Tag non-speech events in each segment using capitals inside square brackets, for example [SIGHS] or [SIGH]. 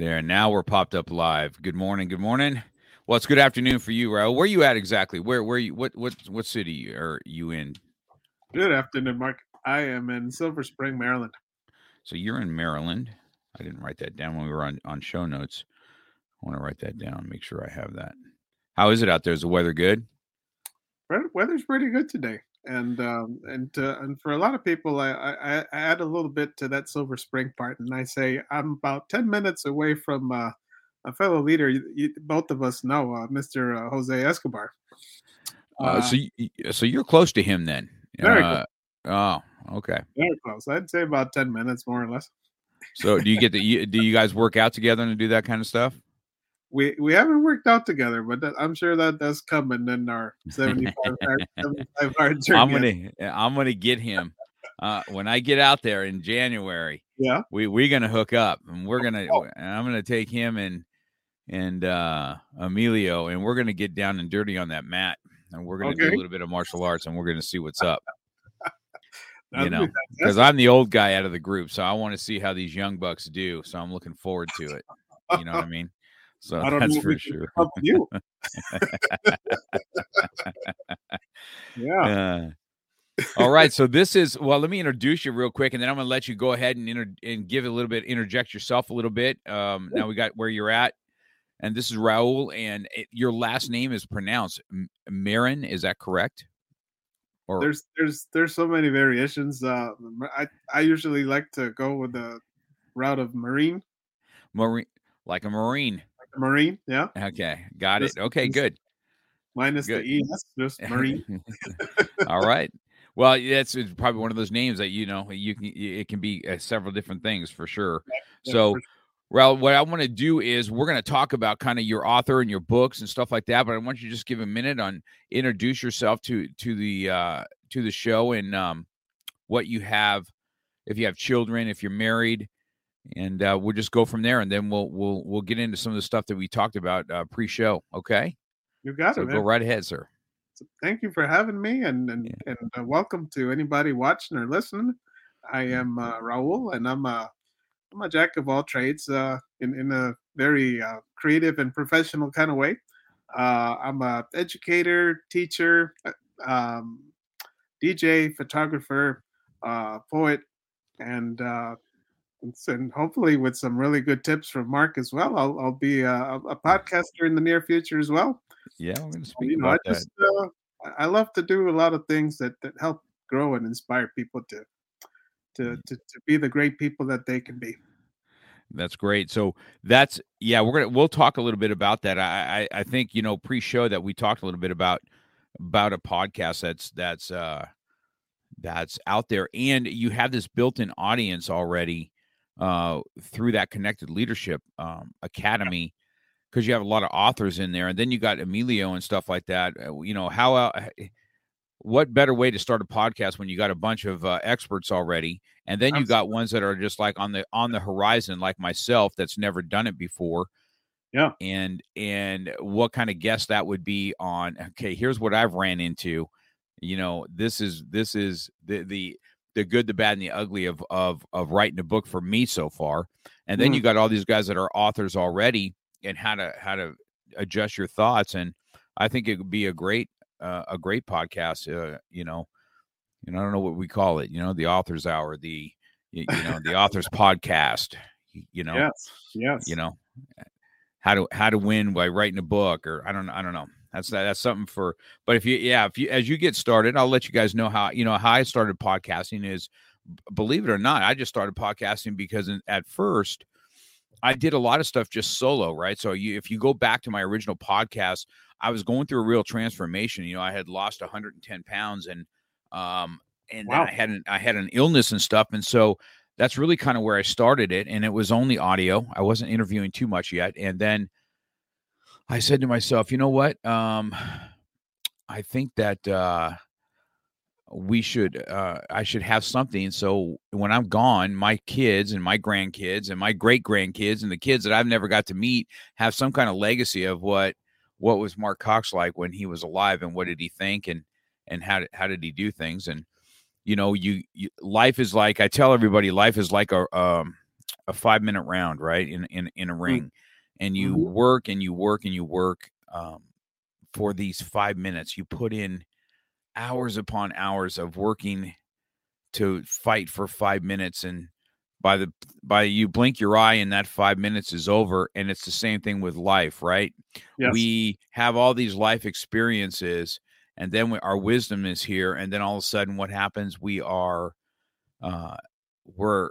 There, now we're popped up live. Good morning. Good morning. Well, it's good afternoon for you, Raul. Where are you at exactly? Where where you what what what city are you in? Good afternoon, Mark. I am in Silver Spring, Maryland. So you're in Maryland. I didn't write that down when we were on, on show notes. I want to write that down, make sure I have that. How is it out there? Is the weather good? Weather's pretty good today, and um, and uh, and for a lot of people, I, I, I add a little bit to that Silver Spring part, and I say I'm about ten minutes away from uh, a fellow leader. You, you, both of us know uh, Mr. Uh, Jose Escobar. Uh, so you, so you're close to him then. Very Uh, oh, okay. Very close. I'd say about ten minutes, more or less. So do you get the do you guys work out together and do that kind of stuff? We we haven't worked out together, but that, I'm sure that that's coming in our 75 [LAUGHS] hard, 75 hard [LAUGHS] journey. I'm gonna I'm gonna get him. Uh, when I get out there in January, yeah. we we're gonna hook up and we're gonna Oh. and I'm gonna take him and and uh Emilio and we're gonna get down and dirty on that mat and we're gonna do a little bit of martial arts and we're gonna see what's up. [LAUGHS] Be know, Because. I'm the old guy out of the group, so I want to see how these young bucks do. So I'm looking forward to it. You know what I mean? So I don't that's know for sure. you. [LAUGHS] yeah. Uh, all right, so this is well. Let me introduce you real quick, and then I'm going to let you go ahead and inter- and give a little bit, interject yourself a little bit. Um, now we got where you're at, and this is Raul, and it, your last name is pronounced M- Marin. Is that correct? Or There's there's there's so many variations. Uh, I I usually like to go with the route of marine. Marine, like a Marine? Marine, yeah. Okay, got This- it. Okay, this- good. Minus Good. the es, just marine. [LAUGHS] [LAUGHS] All right. Well, that's it's probably one of those names that you know you can it can be uh, several different things for sure. Yeah, So, for well, what I want to do is we're going to talk about kind of your author and your books and stuff like that. But I want you to just give a minute on introduce yourself to to the uh, to the show and um, what you have, if you have children, if you're married, and uh, we'll just go from there. And then we'll we'll we'll get into some of the stuff that we talked about uh, pre-show. Okay, you got so it, go right ahead, sir. So thank you for having me, and and, and uh, welcome to anybody watching or listening. I am uh, Raul, and I'm a I'm a jack of all trades uh, in in a very uh, creative and professional kind of way. Uh, I'm a educator, teacher, um, DJ, photographer, uh, poet, and uh, and hopefully with some really good tips from Mark as well. I'll, I'll be a, a podcaster in the near future as well Yeah, we're going to speak you know, I about that. just uh, I- I love to do a lot of things that, that help grow and inspire people to, to Mm. to to be the great people that they can be. That's great. So that's yeah, we're gonna we'll talk a little bit about that. I I, I think you know pre-show that we talked a little bit about about a podcast that's that's uh that's out there, and you have this built-in audience already uh through that Connected Leadership um, Academy because you have a lot of authors in there, and then you got Emilio and stuff like that. Uh, You know how. Uh, what better way to start a podcast when you got a bunch of uh, experts already and then you got ones that are just like on the on the horizon like myself that's never done it before Yeah. and and what kind of guest that would be on okay here's what i've ran into you know this is this is the the the good the bad and the ugly of of of writing a book for me so far. And then Mm. you got all these guys that are authors already and how to how to adjust your thoughts and i think it would be a great uh, a great podcast uh, you know and i don't know what we call it you know the author's hour the you, you know the author's [LAUGHS] podcast you know yes yes. you know how to how to win by writing a book or i don't i don't know that's that's something for but if you yeah if you as you get started i'll let you guys know how you know how i started podcasting is believe it or not i just started podcasting because at first i did a lot of stuff just solo right so you if you go back to my original podcast i was going through a real transformation you know i had lost 110 pounds and um and wow. i had an i had an illness and stuff and so that's really kind of where I started it. And it was only audio. I wasn't interviewing too much yet. And then I said to myself, you know what? Um, I think that uh, we should, uh, I should have something. So when I'm gone, my kids and my grandkids and my great grandkids and the kids that I've never got to meet have some kind of legacy of what what was Mark Cox like when he was alive and what did he think and and how did, how did he do things and you know you, you, life is like i tell everybody life is like a um a five minute round right in in in a mm. ring mm-hmm. And you mm-hmm. work and you work and you work um for these five minutes you put in hours upon hours of working to fight for five minutes and by the by you blink your eye and that five minutes is over and it's the same thing with life right yes. we have all these life experiences and then we, our wisdom is here and then all of a sudden what happens we are uh we're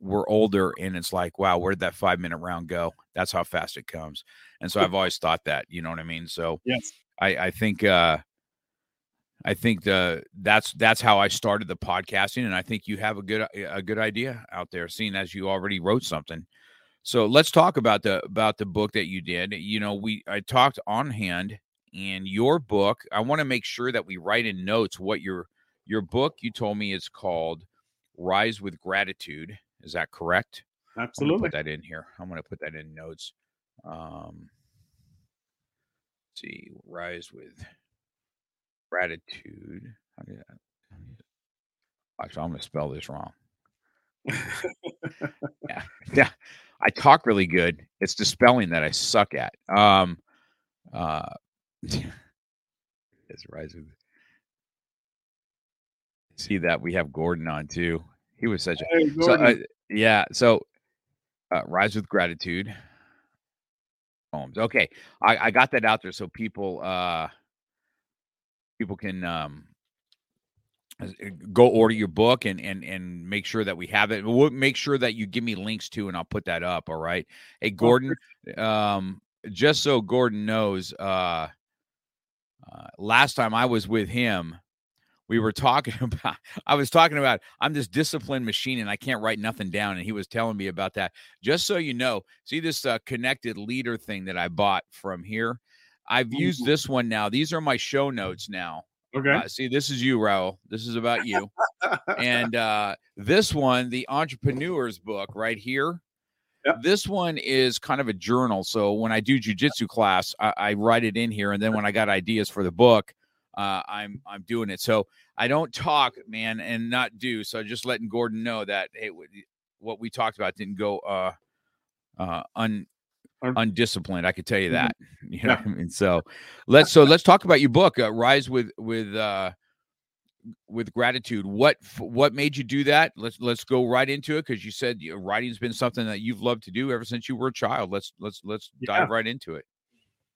we're older and it's like wow where'd that five minute round go? That's how fast it comes. And so i've [LAUGHS] always thought that you know what i mean? So yes. I i think uh i think the that's that's how i started the podcasting and i think you have a good a good idea out there seeing as you already wrote something. So let's talk about the about the book that you did. You know we i talked on hand and your book i want to make sure that we write in notes what your your book you told me is called rise with gratitude is that correct absolutely put that in here i'm going to put that in notes um see rise with gratitude actually i'm going to spell this wrong yeah [LAUGHS] yeah i talk really good it's the spelling that i suck at um uh [LAUGHS] it's rising. See that we have Gordon on too. He was such a hey, so, uh, yeah. So uh, rise with gratitude. Homes. Okay, I, I got that out there so people uh people can um uh, go order your book and and and make sure that we have it. We'll make sure that you give me links to, and I'll put that up. All right. Hey, Gordon. Um, just so Gordon knows, uh, uh, last time I was with him, we were talking [LAUGHS] about I was talking about I'm this disciplined machine and I can't write nothing down and he was telling me about that. Just so you know, see this uh, connected leader thing that I bought from here. I've used mm-hmm. this one now. These are my show notes now. Okay. Uh, see, this is you, Raul. This is about you. [LAUGHS] and uh, this one, the entrepreneur's book right here. Yep. This one is kind of a journal. So when I do jujitsu class, I, I, write it in here, and then when I got ideas for the book, uh, I'm I'm doing it. So I don't talk, man, and not do. So just letting Gordon know that hey, what we talked about didn't go uh, uh, un undisciplined. I could tell you mm-hmm. that. [LAUGHS] You know, yeah. I mean? so let's so let's talk about your book, uh, Rise with with uh, with gratitude what what made you do that let's let's go right into it because you said writing's been something that you've loved to do ever since you were a child let's let's let's yeah. dive right into it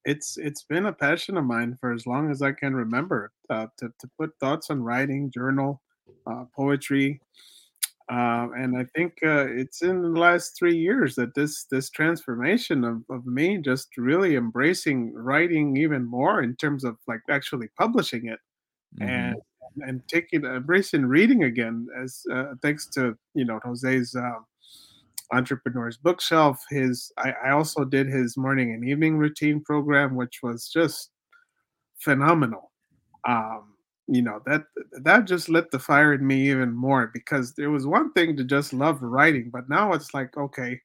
it's it's been a passion of mine for as long as i can remember uh, to, to put thoughts on writing journal uh, poetry uh, and i think uh, it's in the last three years that this this transformation of, of me just really embracing writing even more in terms of like actually publishing it mm-hmm. and and taking embracing reading again as uh, thanks to you know Jose's uh, entrepreneurs bookshelf. His I, I also did his morning and evening routine program, which was just phenomenal. Um, you know that that just lit the fire in me even more because there was one thing to just love writing, but now it's like okay,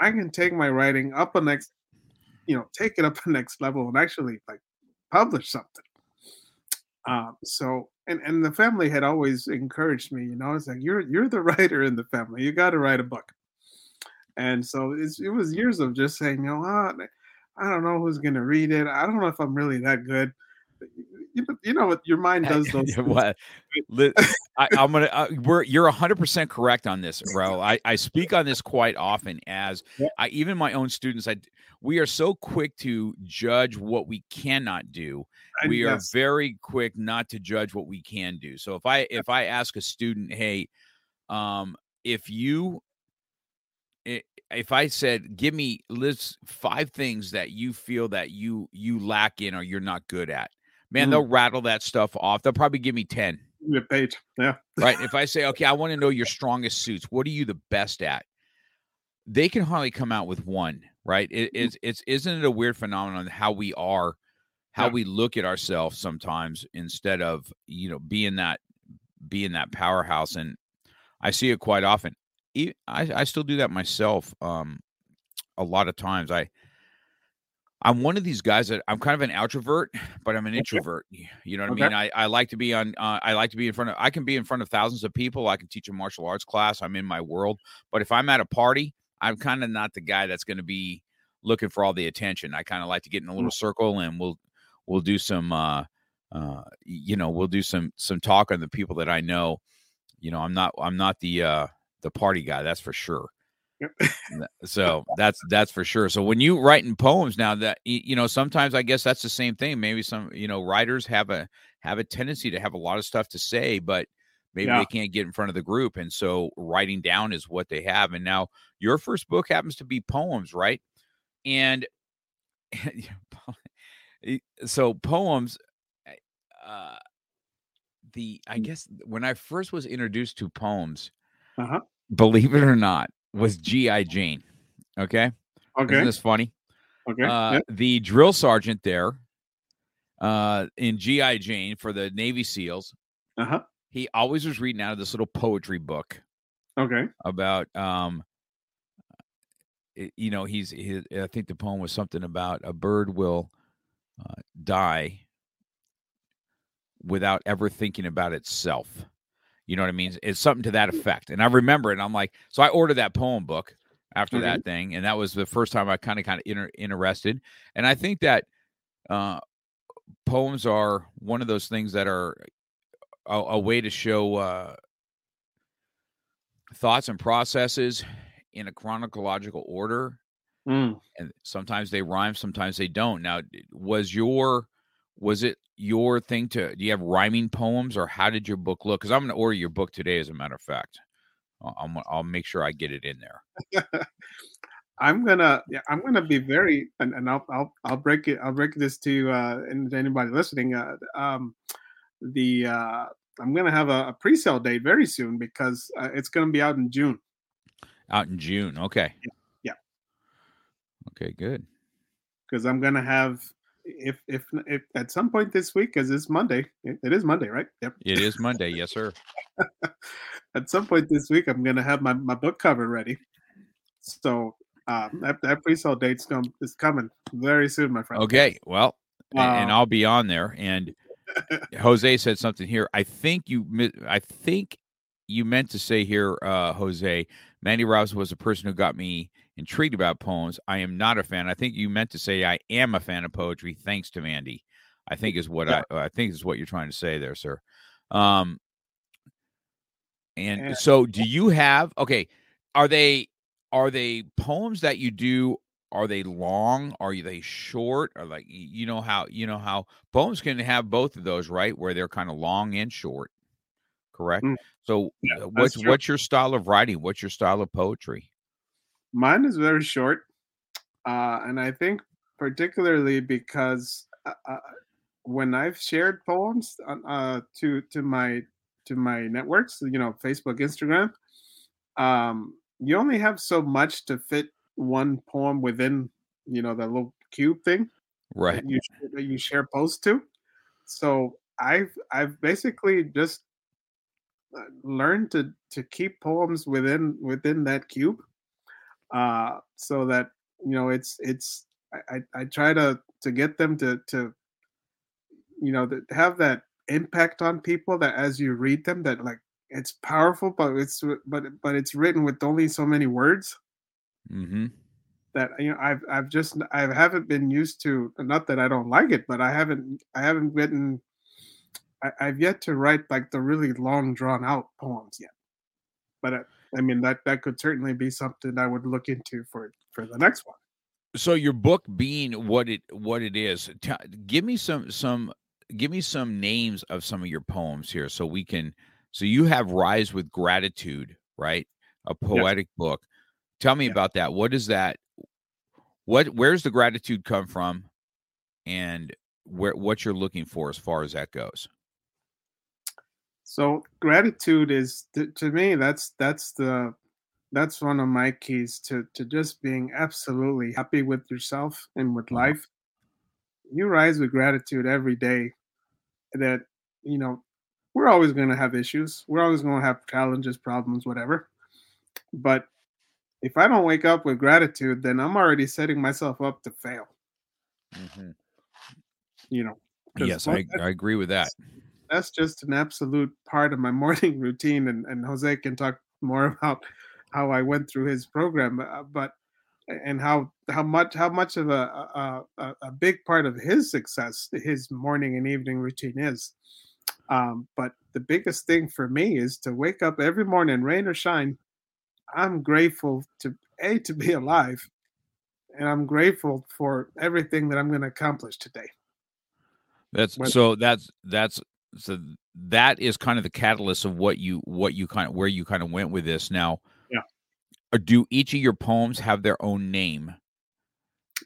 I can take my writing up a next, you know, take it up a [LAUGHS] next level and actually like publish something. Um, so and and the family had always encouraged me. You know, it's like you're you're the [LAUGHS] writer in the family. You got to write a book. And so it was years of just saying, you know, oh, I don't know who's going to read it. I don't know if I'm really that good. you, you know what your mind does [LAUGHS] those. what? I, am gonna. Uh, we're you're 100 percent correct on this, [LAUGHS] bro. I I speak on this quite often as yeah. I even my own students. I we are so quick to judge what we cannot do. we yes. are very quick not to judge what we can do. So if I if I ask a student, hey, um, if you if I said, give me list five things that you feel that you you lack in or you're not good at, man, mm. they'll rattle that stuff off. They'll probably give me 10. Your page. Yeah. right. If I say, okay, I want to know your strongest suits, what are you the best at? They can hardly come out with one, right? It, mm. it's it's isn't it a weird phenomenon how we are, how yeah. we look at ourselves sometimes instead of you know being that being that powerhouse. And I see it quite often. I, I still do that myself. Um, a lot of times I, I'm one of these guys that I'm kind of an introvert, but I'm an introvert. You know what okay. I mean? I, I like to be on. Uh, I like to be in front of. I can be in front of thousands of people. I can teach a martial arts class. I'm in my world. But if I'm at a party, I'm kind of not the guy that's going to be looking for all the attention. I kind of like to get in a little mm. circle and we'll we'll do some. Uh, uh, you know, we'll do some some talk on the people that I know. You know, I'm not I'm not the uh, the party guy. That's for sure. so that's that's for sure. So when you write in poems now, that you know, sometimes I guess that's the same thing. Maybe some you know writers have a have a tendency to have a lot of stuff to say, but maybe yeah. they can't get in front of the group, and so writing down is what they have. And now your first book happens to be poems, right? And [LAUGHS] so poems. Uh, the I mm. guess when I first was introduced to poems, uh-huh believe it or not, was G.I. Jane. Okay. Okay. Isn't this funny? Okay. Uh, yep. The drill sergeant there uh, in G.I. Jane for the Navy SEALs, uh-huh. he always was reading out of this little poetry book. Okay. About, um, you know, he's, he, I think the poem was something about a bird will uh, die without ever thinking about itself. You know what I mean? It's something to that effect. And I remember it. And I'm like, so I ordered that poem book after mm-hmm. that thing, and that was the first time I kind of kind of inter- interested. And I think that uh, poems are one of those things that are a, a way to show uh, thoughts and processes in a chronological order. Mm. And sometimes they rhyme, sometimes they don't. Now, was your was it your thing to do you have rhyming poems or how did your book look? Because i'm going to order your book today as a matter of fact. I'll, I'll make sure i get it in there. [LAUGHS] I'm gonna yeah i'm gonna be very and, and I'll, I'll i'll break it i'll break this to uh and to anybody listening uh um the uh i'm gonna have a, a pre-sale date very soon because uh, it's gonna be out in june. Out in june okay. Yeah, yeah. okay good. Because i'm gonna have if if if at some point this week, because it's Monday, it, it is Monday, right? Yep. It is Monday, yes, sir. [LAUGHS] at some point this week, I'm gonna have my, my book cover ready. So um, that, that pre-sale date's come is coming very soon, my friend. Okay, well, um, and I'll be on there. And [LAUGHS] Jose said something here. I think you, I think you meant to say here, uh, Jose. Mandy Robinson was the person who got me intrigued about poems. I am not a fan. I think you meant to say I am a fan of poetry, thanks to Mandy. I think is what yeah. I I think is what you're trying to say there, sir. Um, and, and so, do you have okay? Are they are they poems that you do? Are they long? Are they short? Or like you know how you know how poems can have both of those, right? Where they're kind of long and short. Correct. Mm. So, yeah, uh, what's what's your style of writing? What's your style of poetry? Mine is very short, uh, and I think particularly because uh, uh when I've shared poems uh, to to my to my networks, you know, Facebook, Instagram, um, you only have so much to fit one poem within, you know, the little cube thing, right? That you that you share posts to. So I've I've basically just uh, learned to to keep poems within within that cube uh, so that you know it's it's I, I try to to get them to to you know to have that impact on people that as you read them that like it's powerful but it's but but it's written with only so many words mm-hmm. that you know I've I've just I haven't been used to not that I don't like it but I haven't I haven't written I, have yet to write like the really long, drawn out poems yet. But I, mean that that could certainly be something I would look into for for the next one. So your book being what it what it is, t- give me some some give me some names of some of your poems here, so we can. So you have "Rise with Gratitude," right? A poetic yes. book. Tell me about that. What is that? What where's the gratitude come from, and where what you're looking for as far as that goes? So gratitude is to me that's that's the that's one of my keys to to just being absolutely happy with yourself and with mm-hmm. life. You rise with gratitude every day. That you know we're always going to have issues. We're always going to have challenges, problems, whatever. But if I don't wake up with gratitude, then I'm already setting myself up to fail. Mm-hmm. You know. Yes, I, I agree with that. That's just an absolute part of my [LAUGHS] morning routine, and, and Jose can talk more about how I went through his program, uh, but and how how much how much of a, a a big part of his success his morning and evening routine is. Um, but the biggest thing for me is to wake up every morning, rain or shine. I'm grateful to a to be alive, and I'm grateful for everything that I'm going to accomplish today. That's so. That's that's so. That is kind of the catalyst of what you what you kind of where you kind of went with this. Now, or do each of your poems have their own name?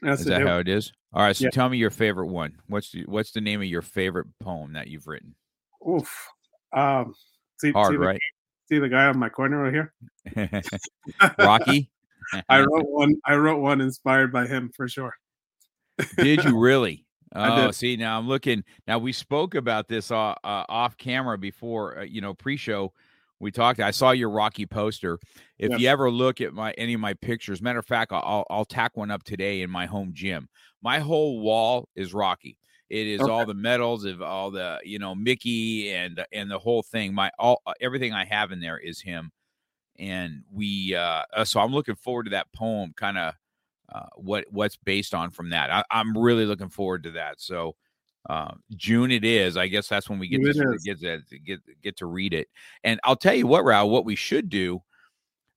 That's is that how it is? All right. So yeah. tell me your favorite one. What's the, what's the name of your favorite poem that you've written? Oof. Um, see, Hard, see the, right? See the guy on my corner right here. [LAUGHS] Rocky. [LAUGHS] I wrote one. I wrote one inspired by him for sure. Did you really? Oh, see, now I'm looking. Now we spoke about this uh, uh, off camera before, uh, you know, pre-show we talked. I saw your Rocky poster. If yes. you ever look at my any of my pictures, matter of fact, I'll I'll tack one up today in my home gym. My whole wall is Rocky. It is okay. all the medals of all the you know Mickey and and the whole thing. My all uh, everything I have in there is him, and we. uh, uh So I'm looking forward to that poem. Kind of uh, what what's based on from that. I, I'm really looking forward to that. So uh, June it is. I guess that's when we get to get, to get get to read it. And I'll tell you what, Raul, what we should do.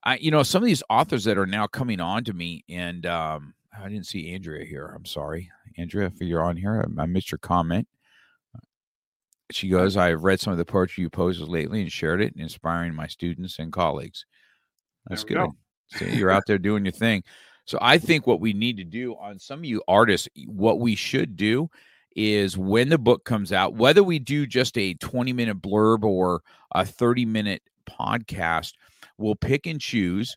I you know some of these authors that are now coming on to me, and um, I didn't see Andrea here. I'm sorry, Andrea, if you're on here, I missed your comment. She goes, I've read some of the poetry you posted lately and shared it, inspiring my students and colleagues. That's good. Go. You're out there doing your thing. So I think what we need to do on some of you artists, what we should do is when the book comes out, whether we do just a 20 minute blurb or a 30 minute podcast, we'll pick and choose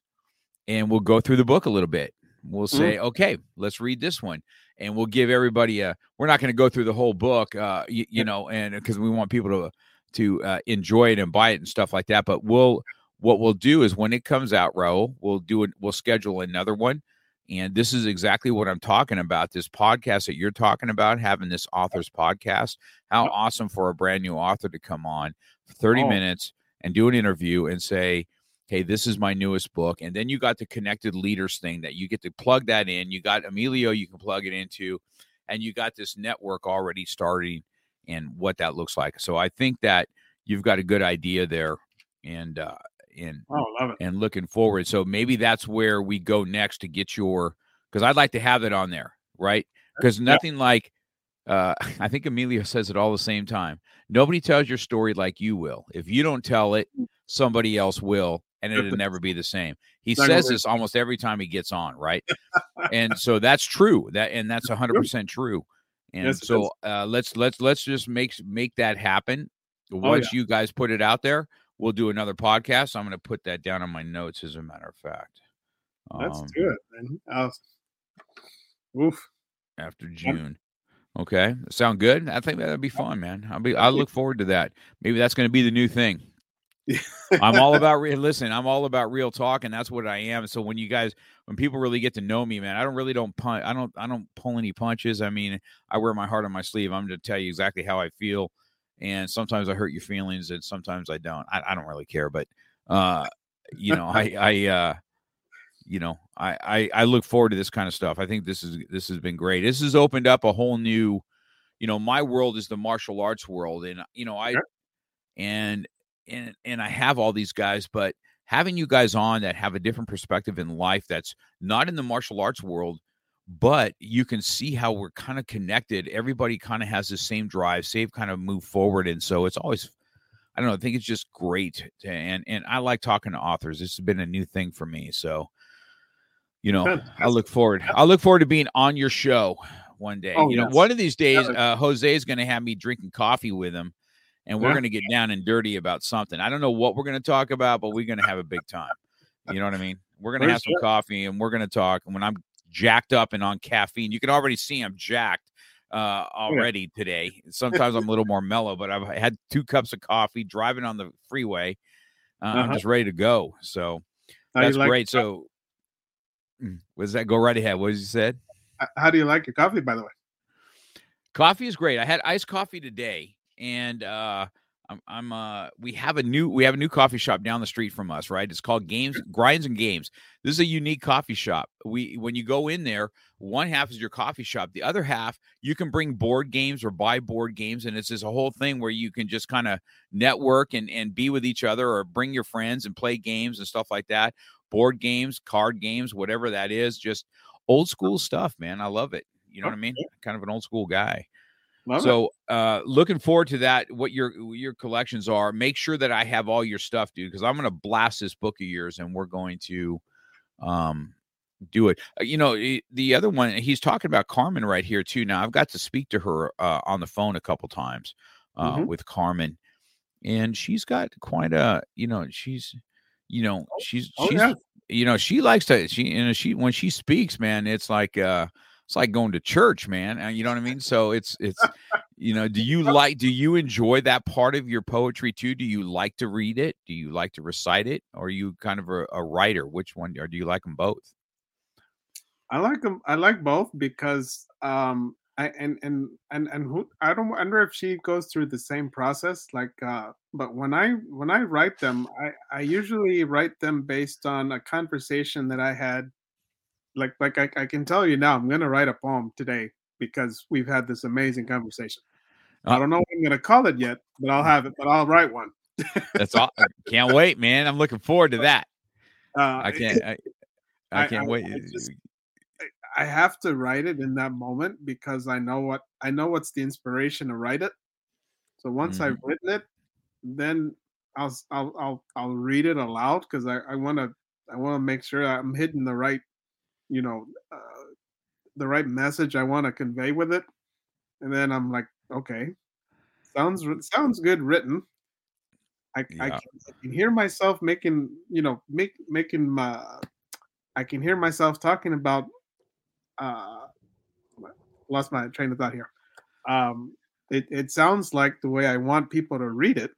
and we'll go through the book a little bit. We'll mm-hmm. say, mm-hmm. okay, let's read this one. And we'll give everybody a, we're not going to go through the whole book, uh, you, you know, and because we want people to, to uh, enjoy it and buy it and stuff like that. But we'll, what we'll do is when it comes out, Raul, we'll do it, we'll schedule another one and this is exactly what I'm talking about. This podcast that you're talking about, having this author's podcast. How awesome for a brand new author to come on for 30 oh. minutes and do an interview and say, Hey, this is my newest book. And then you got the connected leaders thing that you get to plug that in. You got Emilio, you can plug it into, and you got this network already starting and what that looks like. So I think that you've got a good idea there. And uh, and oh, and looking forward. So maybe that's where we go next to get your because I'd like to have it on there, right? Because nothing yeah. like uh, [LAUGHS] I think Emilio says it all the same time. Nobody tells your story like you will. If you don't tell it, mm. somebody else will, and it'll [LAUGHS] never be the same. He says this almost every time he gets on, right? [LAUGHS] and so that's true. That and that's hundred percent true. And yes, so uh, let's let's let's just make make that happen. Oh, Once oh, yeah. you guys put it out there, we'll do another podcast. I'm going to put that down on my notes, as a matter of fact. Let's um, do it, man. I'll, oof. After June. Okay. Sound good? I think that'd be fun, man. I'll be I look forward to that. Maybe that's going to be the new thing. [LAUGHS] I'm all about real listen, I'm all about real talk and that's what I am. So when you guys when people really get to know me, man, I don't really don't punch I don't I don't pull any punches. I mean, I wear my heart on my sleeve. I'm going to tell you exactly how I feel and sometimes I hurt your feelings, and sometimes I don't. I, I don't really care, but uh, you know, I, [LAUGHS] I, uh, you know, I, I, I look forward to this kind of stuff. I think this is this has been great. This has opened up a whole new you know, my world is the martial arts world, and you know, I Sure. and and and I have all these guys, but having you guys on that have a different perspective in life that's not in the martial arts world, but you can see how we're kind of connected. Everybody kind of has the same drive, same kind of move forward, and so it's always. I don't know. I think it's just great, to, and and I like talking to authors. This has been a new thing for me, so you know, I look forward. I look forward to being on your show one day. Oh, you know, yes. one of these days, uh, Jose is going to have me drinking coffee with him, and we're Yeah. going to get down and dirty about something. I don't know what we're going to talk about, but we're going to have a big time. You know what I mean? We're going to have some sure. coffee, and we're going to talk. And when I'm jacked up and on caffeine, you can already see I'm jacked Oh, uh, already today. [LAUGHS] Sometimes I'm a little more mellow, but I've had two cups of coffee driving on the freeway. Uh, I'm Uh-huh. just ready to go. So How that's like- great. So, Mm, was that go right ahead? What you said? How do you like your coffee, by the way? Coffee is great. I had iced coffee today, and uh, I'm, I'm uh, we have a new we have a new coffee shop down the street from us. Right, it's called Games Grinds and Games. This is a unique coffee shop. We when you go in there, one half is your coffee shop. The other half you can bring board games or buy board games, and it's this a whole thing where you can just kind of network and and be with each other, or bring your friends and play games and stuff like that. Board games, card games, whatever that is, just old school stuff, man. I love it. You know what I mean? Kind of an old school guy. Love. So uh looking forward to that. What your your collections are. Make sure that I have all your stuff, dude, because I'm gonna blast this book of yours and we're going to um do it. Uh, you know, the other one he's talking about Carmen right here too. Now I've got to speak to her uh, on the phone a couple times uh Mhm. with Carmen, and she's got quite a you know she's you know she's oh, she's yeah. you know she likes to she you know she when she speaks man it's like uh it's like going to church man uh, you know what i mean? So it's it's you know do you [LAUGHS] like do you enjoy that part of your poetry too? Do you like to read it? Do you like to recite it? Or are you kind of a, a writer? Which one or do you like them both? I like them. I like both because um I and and and and who I don't wonder if she goes through the same process like uh but when I when I write them I I usually write them based on a conversation that I had like like I, I can tell you now I'm going to write a poem today because we've had this amazing conversation. I Uh, don't know what I'm going to call it yet, but I'll have it but I'll write one. that's all can't wait man i'm looking forward to [LAUGHS] that Uh i can't i, I I- can't I- wait I just- I have to write it in that moment because I know what I know what's the inspiration to write it. So once I've written it, then I'll I'll I'll, I'll read it aloud because I I want to I want to make sure I'm hitting the right you know uh, the right message I want to convey with it, and then I'm like okay, sounds sounds good written. I, I, can, I can hear myself making you know make making my I can hear myself talking about uh lost my train of thought here. Um it, it sounds like the way I want people to read it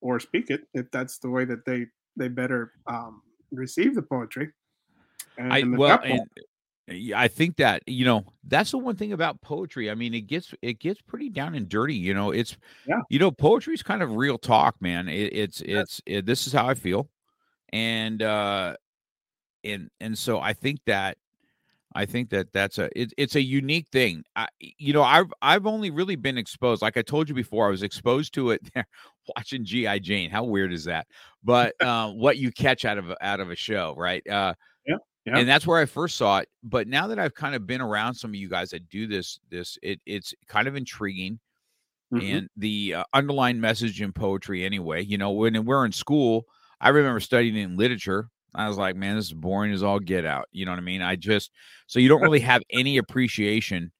or speak it, if that's the way that they they better um receive the poetry. I well, and I think that you know that's the one thing about poetry. I mean, it gets it gets pretty down and dirty. You know, it's Yeah. you know, poetry is kind of real talk, man. It, it's it's it, this is how I feel, and uh, and and so I think that I think that that's a it, it's a unique thing. I, you know, I've I've only really been exposed, like I told you before, I was exposed to it [LAUGHS] watching GI Jane. How weird is that? But uh, what you catch out of out of a show, right? Uh, Yeah, and that's where I first saw it. But now that I've kind of been around some of you guys that do this, this it it's kind of intriguing Mhm. and the uh, underlying message in poetry anyway you know when we're in school i remember studying in literature i was like man this is boring as all get out you know what i mean i just so you don't really have any appreciation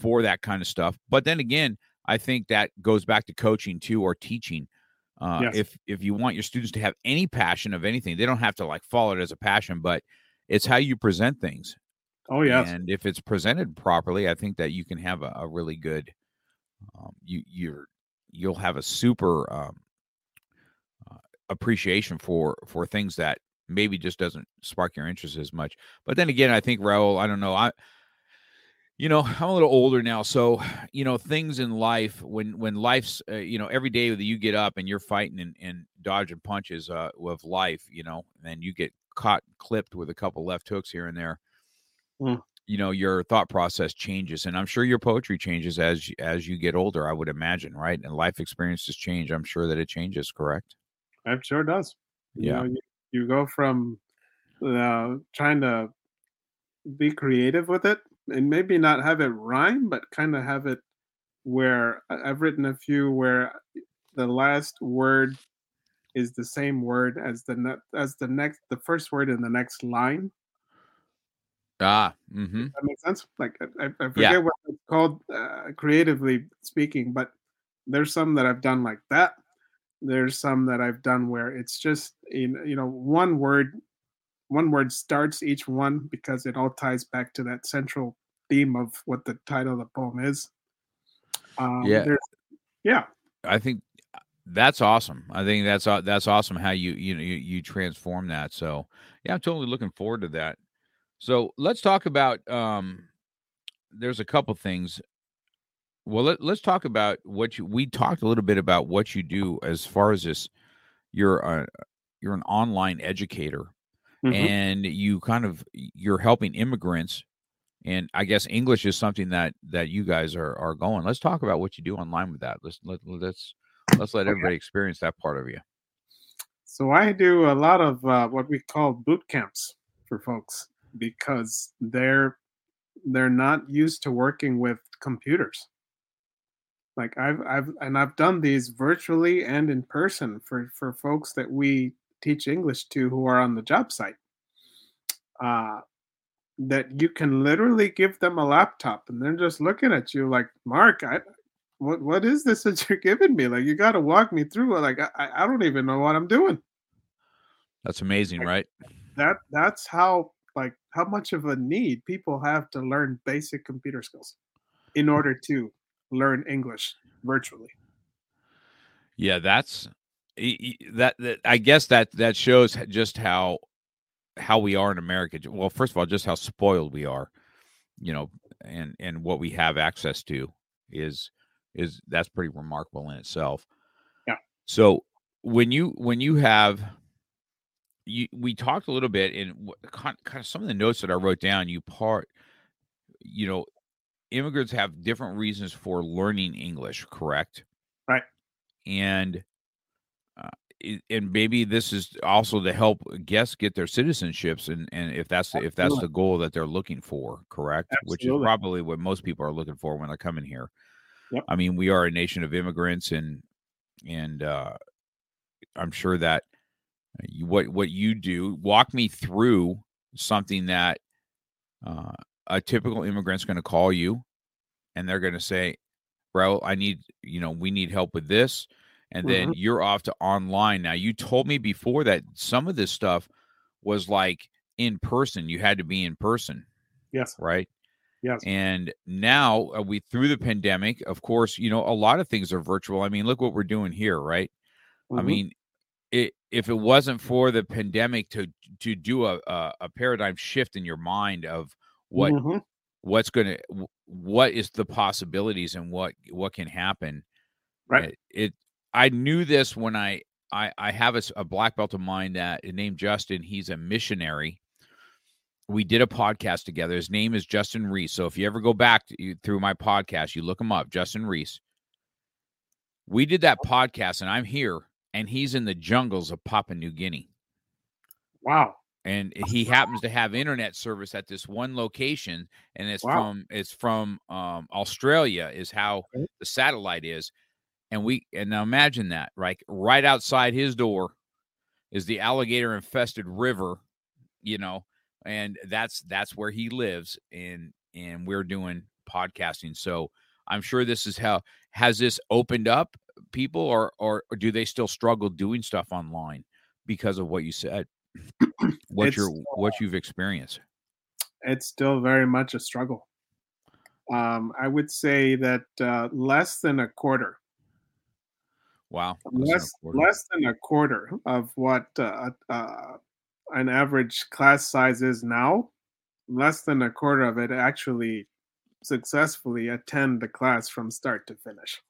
for that kind of stuff but then again i think that goes back to coaching too or teaching uh, Yes. if if you want your students to have any passion of anything they don't have to like follow it as a passion but it's how you present things oh yes. and if it's presented properly, I think that you can have a, a really good, um, you you're you'll have a super um, uh, appreciation for for things that maybe just doesn't spark your interest as much. But then again, I think Raul, I don't know, I you know i'm a little older now so you know things in life when when life's uh, you know every day that you get up and you're fighting and, and dodging punches uh with life you know and then you get caught clipped with a couple left hooks here and there Mm. you know your thought process changes and i'm sure your poetry changes as as you get older i would imagine right? And life experiences change i'm sure that it changes correct? It sure does. You yeah. know, you, you go from uh, trying to be creative with it and maybe not have it rhyme but kind of have it where i've written a few where the last word is the same word as the ne- as the next the first word in the next line ah mm-hmm. that makes sense. Like I, I forget Yeah. what it's called uh, creatively speaking, but there's some that I've done like that. There's some that I've done where it's just in you know one word, one word starts each one because it all ties back to that central theme of what the title of the poem is. Um, Yeah. yeah, i think that's awesome. I think that's that's awesome how you you know you, you transform that so yeah i'm totally looking forward to that. So let's talk about um there's a couple things. Well let, let's talk about what you we talked a little bit about what you do as far as this you're a you're an online educator Mhm. and you kind of you're helping immigrants and i guess english is something that that you guys are are going. Let's talk about what you do online with that. Let's let, let's let's let everybody experience that part of you So I do a lot of uh, what we call boot camps for folks because they're they're not used to working with computers. Like I've I've and I've done these virtually and in person for for folks that we teach English to who are on the job site. Uh, that you can literally give them a laptop and they're just looking at you like, Mark, I what what is this that you're giving me? Like you got to walk me through it. Like I, I don't even know what I'm doing. that's amazing right that that's how like how much of a need people have to learn basic computer skills in hmm. order to learn english virtually yeah that's that, that i guess that that shows just how how we are in america well first of all just how spoiled we are you know and and what we have access to is is that's pretty remarkable in itself. Yeah. so when you when you have you we talked a little bit in kind, of some of the notes that i wrote down you part you know immigrants have different reasons for learning english correct? Right. and uh, and maybe this is also to help guests get their citizenships and and if that's the, if that's the goal that they're looking for correct? Which is probably what most people are looking for when they're coming here Yep. i mean we are a nation of immigrants and and uh i'm sure that you, what what you do walk me through something that uh, a typical immigrant's going to call you and they're going to say bro i need you know we need help with this and then you're off to online. Now you told me before that some of this stuff was like in person. You had to be in person yes. right yes and now uh, we through the pandemic of course you know a lot of things are virtual i mean look what we're doing here right I Mhm. mean, it, if it wasn't for the pandemic to to do a, a a paradigm shift in your mind of what Mhm. what's going to what is the possibilities and what what can happen, Right. It, it I knew this when I I I have a black belt of mine that named Justin. He's a missionary. We did a podcast together. His name is Justin Reese. So if you ever go back to, you- through my podcast, you look him up, Justin Reese. We did that podcast, and I'm here, and he's in the jungles of Papua New Guinea. wow And he happens to have internet service at this one location, and it's Wow. from it's from um, Australia, is how the satellite is. And we and now imagine that, right? Right outside his door is the alligator infested river, you know, and that's that's where he lives, and and we're doing podcasting. So I'm sure this is how has this opened up people, or or, or do they still struggle doing stuff online because of what you said, [CLEARS THROAT] what you're what you've experienced? it's still very much a struggle um, i would say that uh, less than a quarter Wow, less than a less quarter. less than a quarter of what uh, uh, an average class size is now. Less than a quarter of it actually successfully attend the class from start to finish.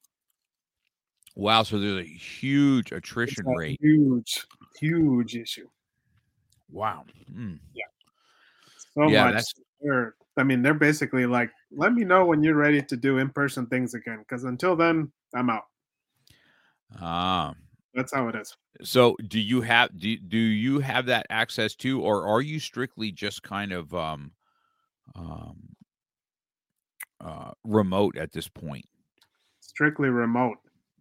Wow, so there's a huge attrition a rate. huge, huge issue. Wow. Mm. Yeah. So Yeah, much there I mean, they're basically like, let me know when you're ready to do in person things again, because until then, I'm out. Um, That's how it is. so do you have do do you have that access to, or are you strictly just kind of um um uh remote at this point? Strictly remote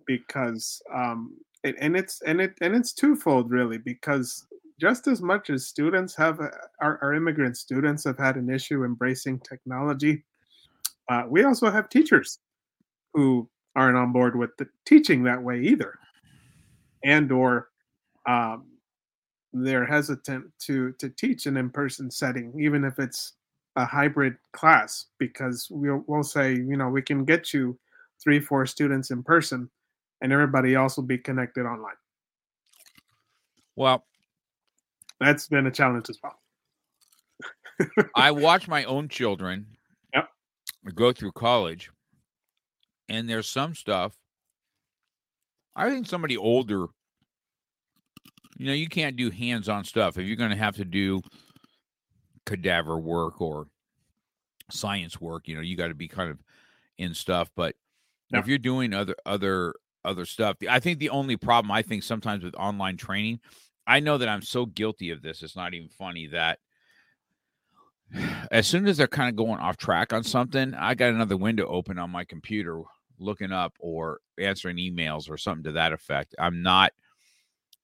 because um it, and it's and it and it's twofold really because just as much as students have uh, our, our immigrant students have had an issue embracing technology uh, we also have teachers who aren't on board with the teaching that way either and or um, they're hesitant to to teach an in-person setting even if it's a hybrid class because we'll, we'll say you know we can get you three four students in person and everybody else will be connected online Well, that's been a challenge as well [LAUGHS] I watch my own children Yep. go through college, and there's some stuff. I think somebody older, you know, you can't do hands-on stuff if you're going to have to do cadaver work or science work. You know, you got to be kind of in stuff. But Yeah. if you're doing other other other stuff, I think the only problem I think sometimes with online training, I know that I'm so guilty of this. It's not even funny that [SIGHS] as soon as they're kind of going off track on something, I got another window open on my computer looking up or answering emails or something to that effect. I'm not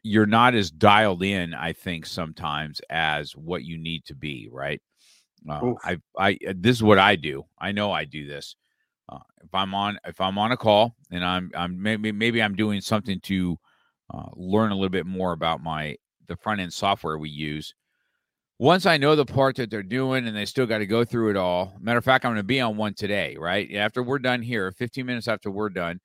you're not as dialed in, I think, sometimes as what you need to be, right? Uh, I, I, this is what I do. I know I do this. Uh, if I'm on, if I'm on a call and I'm, I'm maybe, maybe I'm doing something to uh, learn a little bit more about my the front end software we use. Once I know the part that they're doing and they still got to go through it all. Matter of fact, I'm going to be on one today, right? After we're done here, 15 minutes after we're done,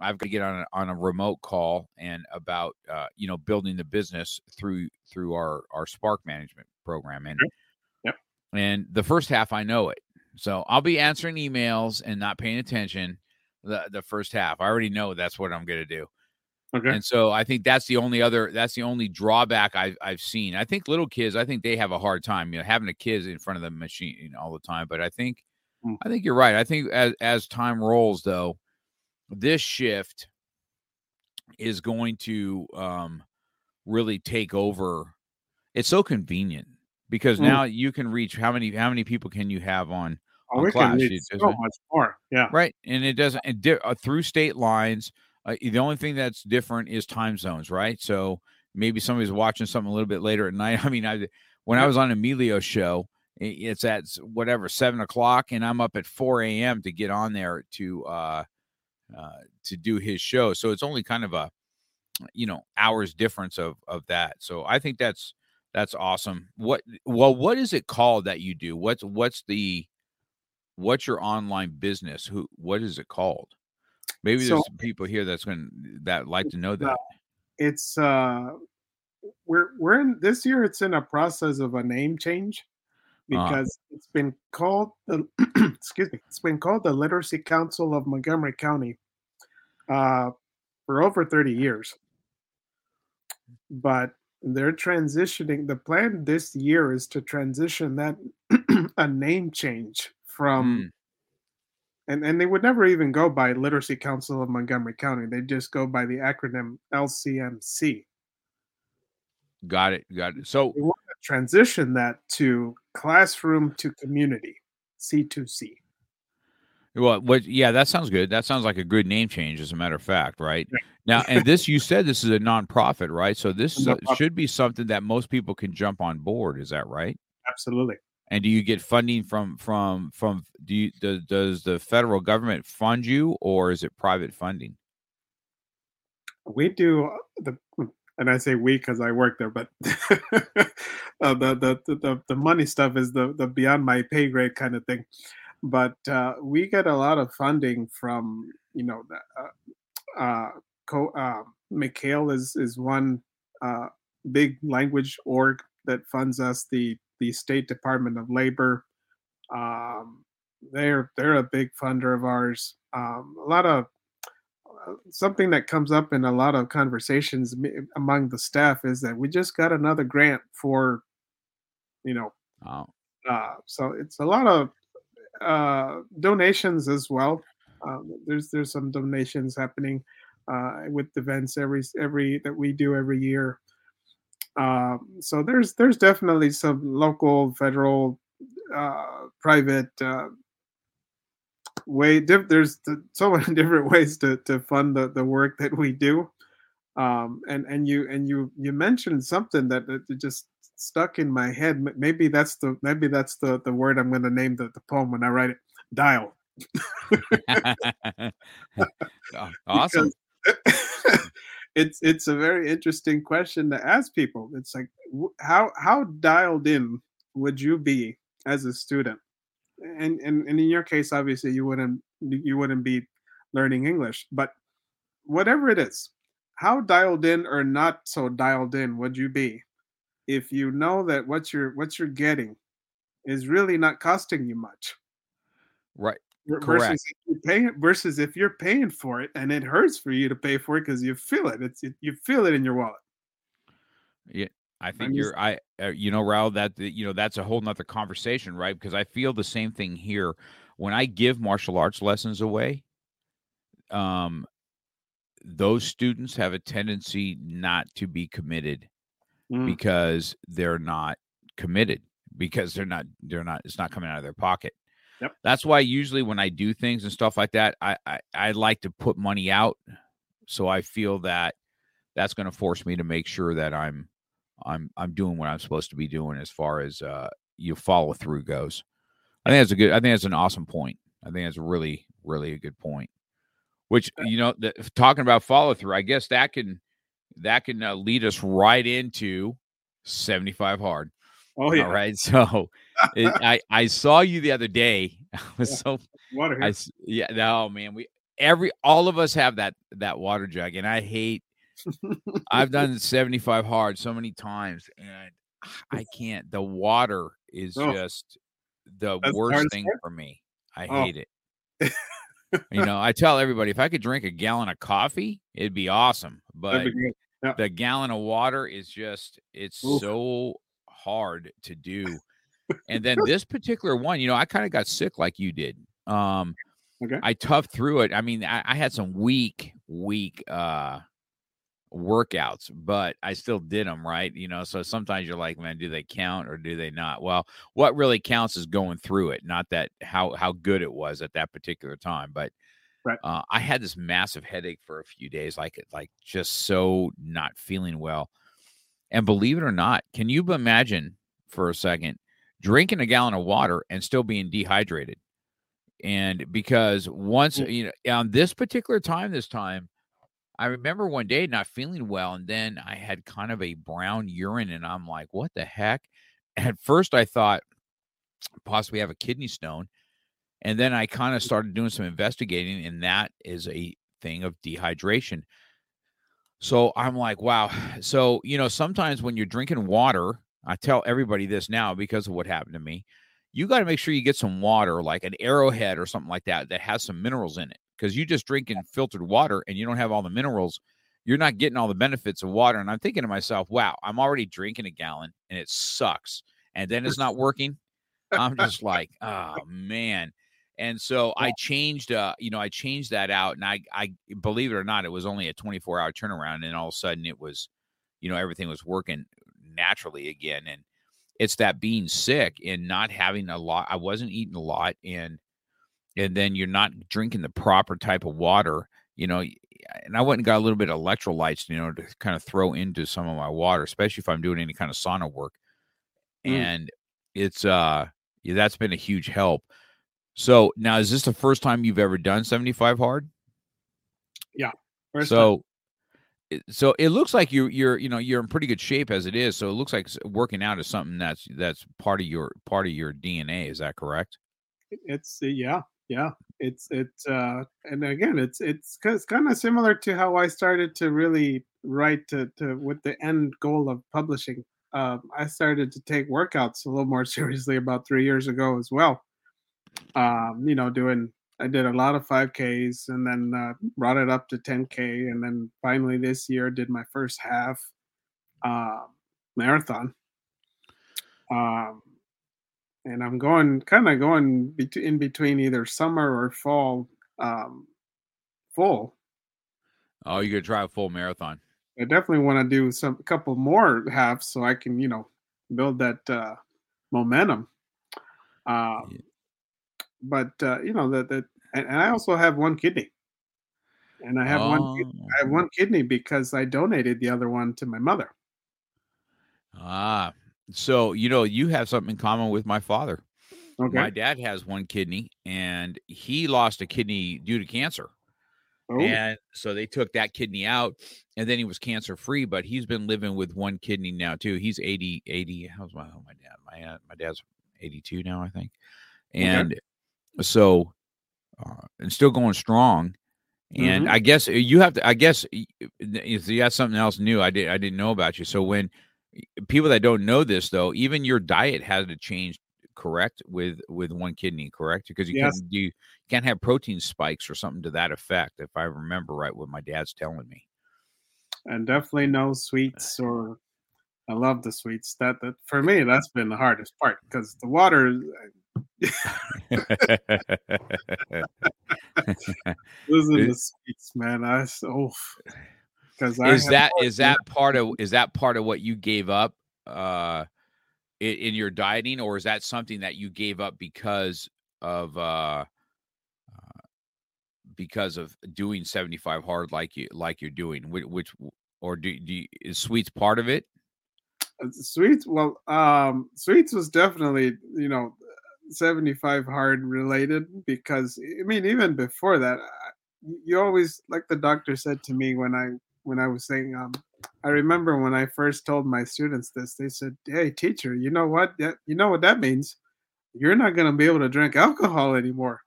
I've got to get on a, on a remote call and about uh, you know building the business through through our our Spark management program and Yep. and the first half I know it, so I'll be answering emails and not paying attention the the first half. I already know that's what I'm going to do. Okay And so I think that's the only other that's the only drawback I've I've seen. I think little kids, I think they have a hard time, you know, having a kid in front of the machine all the time. But I think Mm. I think you're right. I think as as time rolls though, this shift is going to um really take over. It's so convenient because Mm. now you can reach how many how many people can you have on oh, on we class, can read it so much more yeah right and it doesn't and di- uh, through state lines uh, the only thing that's different is time zones right? So maybe somebody's watching something a little bit later at [LAUGHS] night. I mean i when i was on emilio's show it's at whatever seven o'clock and i'm up at 4 a.m to get on there to uh uh to do his show. So it's only kind of a you know hours difference of of that. So i think that's that's awesome. What well what is it called that you do? What's what's the what's your online business? Who what is it called maybe there's So- some people here that's going to that like to know that. It's uh we're we're in this year it's in a process of a name change Uh-huh. because it's been called the [CLEARS THROAT] excuse me it's been called the literacy council of montgomery county uh for over 30 years. But they're transitioning the plan this year is to transition that [CLEARS THROAT] a name change from Mm, and, and they would never even go by literacy council of montgomery county. They just go by the acronym lcmc got it got it. So we want to transition that to classroom to community c2c well what yeah that sounds good. That sounds like a good name change as a matter of fact right? Now and this you said this is a nonprofit right? So this should be something that most people can jump on board is that right? Absolutely and do you get funding from from from do you does, does the federal government fund you or is it private funding we do uh, the and i say we because i work there but [LAUGHS] uh, the, the the the money stuff is the the beyond my pay grade kind of thing but uh, we get a lot of funding from you know the uh, uh, co- uh, McHale is is one uh, big language org that funds us. The the State Department of Labor, um, they're they're a big funder of ours. Um, a lot of uh, something that comes up in a lot of conversations among the staff is that we just got another grant for, you know, oh uh, so it's a lot of uh, donations as well. Um, there's there's some donations happening uh, with events every every that we do every year. Um, so there's there's definitely some local, federal, uh, private uh, way. Diff- there's so [LAUGHS] many different ways to to fund the, the work that we do. Um, and and you and you you mentioned something that, that just stuck in my head. Maybe that's the maybe that's the the word I'm going to name the, the poem when I write it. Dial. [LAUGHS] [LAUGHS] awesome. It's it's a very interesting question to ask people. It's like how how dialed in would you be as a student? And and, and in your case, obviously you wouldn't you wouldn't be learning English, but whatever it is, how dialed in or not so dialed in would you be if you know that what you're what you're getting is really not costing you much? Right. Versus Correct. If you're paying versus if you're paying for it and it hurts for you to pay for it because you feel it. It's it, you feel it in your wallet. Yeah, I think you're. I uh, you know, Raul, that you know that's a whole nother conversation, right? Because I feel the same thing here when I give martial arts lessons away. Um, those students have a tendency not to be committed mm. because they're not committed because they're not they're not it's not coming out of their pocket Yep. That's why usually when I do things and stuff like that, I, I, I like to put money out. So I feel that that's going to force me to make sure that I'm I'm I'm doing what I'm supposed to be doing as far as uh you follow through goes. I think that's a good I think that's an awesome point. I think that's really really a good point. Which you know, the, talking about follow through, I guess that can that can uh, lead us right into 75 hard. Oh yeah. All right. [LAUGHS] So it, I I saw you the other day. [LAUGHS] I was so water. I, yeah. No man. We every all of us have that that water jug, and I hate. [LAUGHS] I've done 75 hard so many times, and I can't. The water is oh, just the worst thing for me. I oh. hate it. [LAUGHS] you know, I tell everybody if I could drink a gallon of coffee, it'd be awesome. But be yeah. the gallon of water is just it's Oof. so hard to do. And then this particular one, you know, I kind of got sick like you did. Um, okay. I toughed through it. I mean, I, I had some weak, weak uh, workouts, but I still did them right. You know, so sometimes you're like, man, do they count or do they not? Well, what really counts is going through it, not that how how good it was at that particular time. But right. uh, I had this massive headache for a few days, like like just so not feeling well. And believe it or not, can you imagine for a second drinking a gallon of water and still being dehydrated? And because once, mm. you know, on this particular time, this time, I remember one day not feeling well, and then I had kind of a brown urine, and I'm like, what the heck? At first, I thought possibly have a kidney stone. And then I kind of started doing some investigating, and that is a thing of dehydration. So I'm like, wow. So, you know, sometimes when you're drinking water, I tell everybody this now because of what happened to me. You got to make sure you get some water, like an arrowhead or something like that, that has some minerals in it. Because you just drinking filtered water and you don't have all the minerals, you're not getting all the benefits of water. And I'm thinking to myself, wow, I'm already drinking a gallon and it sucks. And then it's not working. I'm just like, oh man. And so I changed, uh, you know, I changed that out, and I, I believe it or not, it was only a 24 hour turnaround, and all of a sudden it was, you know, everything was working naturally again. And it's that being sick and not having a lot. I wasn't eating a lot, and and then you're not drinking the proper type of water, you know. And I went and got a little bit of electrolytes, you know, to kind of throw into some of my water, especially if I'm doing any kind of sauna work. Mm. And it's uh, yeah, that's been a huge help so now, is this the first time you've ever done 75 hard? Yeah. so, time. So it looks like you're you're you know you're in pretty good shape as it is. So it looks like working out is something that's that's part of your part of your DNA. Is that correct? It's uh, yeah, yeah. It's it's uh, and again, it's it's it's kind of similar to how I started to really write to to with the end goal of publishing. Uh, I started to take workouts a little more [LAUGHS] seriously about three years ago as well um, you know, doing I did a lot of 5Ks and then uh, brought it up to 10K. And then finally this year did my first half uh, marathon. Um, and I'm going kind of going bet- in between either summer or fall um, full. Oh, you're gonna try a full marathon. I definitely want to do some a couple more halves so I can you know build that uh, momentum. Uh, Yeah. But uh, you know that that and, and I also have one kidney, and I have one kid- Oh. I have one kidney because I donated the other one to my mother. Ah, so you know you have something in common with my father. Okay. My dad has one kidney, and he lost a kidney due to cancer. oh, And so they took that kidney out, and then he was cancer free. But he's been living with one kidney now too. He's 80, 80. How's my oh, my dad? My my dad's eighty two now, I think. Okay. So, uh, and still going strong. And Mhm. I guess uh, you have to. I guess if you got something else new, I did. I didn't know about you. So when people that don't know this though, even your diet had to change. Correct with with one kidney, correct? Because you Yes. can't you can't have protein spikes or something to that effect. If I remember right, what my dad's telling me. and definitely no sweets or I love the sweets. That that for me that's been the hardest part because the water is- losing the sweets, man. I so because is that is that part of is that part of what you gave up uh in, in your dieting or is that something that you gave up because of uh uh, because of doing 75 hard like you like you're doing which, which or do, do you, is sweets part of it sweets? Well, um, sweets was definitely you know seventy five hard related because I mean even before that, you always like the doctor said to me when I when I was saying um. I remember when I first told my students this, they said, "Hey, teacher, you know what? That, you know what that means? You're not going to be able to drink alcohol anymore."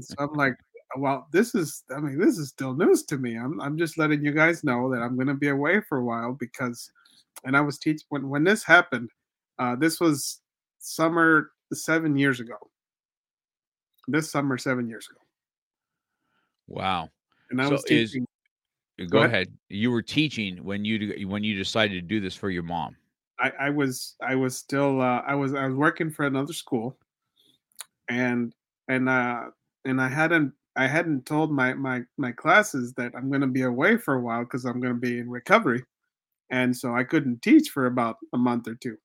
So I'm like, well, this is, I mean, this is still news to me. I'm, I'm just letting you guys know that I'm going to be away for a while because, and I was teaching when, when this happened, uh, this was summer seven years ago. This summer, seven years ago. wow And I So was is- teaching, go, ahead. ahead. you were teaching when you when you decided to do this for your mom I, I was, I was still, uh, I was, I was working for another school and, and, uh, and I hadn't, I hadn't told my, my, my classes that I'm going to be away for a while because I'm going to be in recovery. and so I couldn't teach for about a month or two.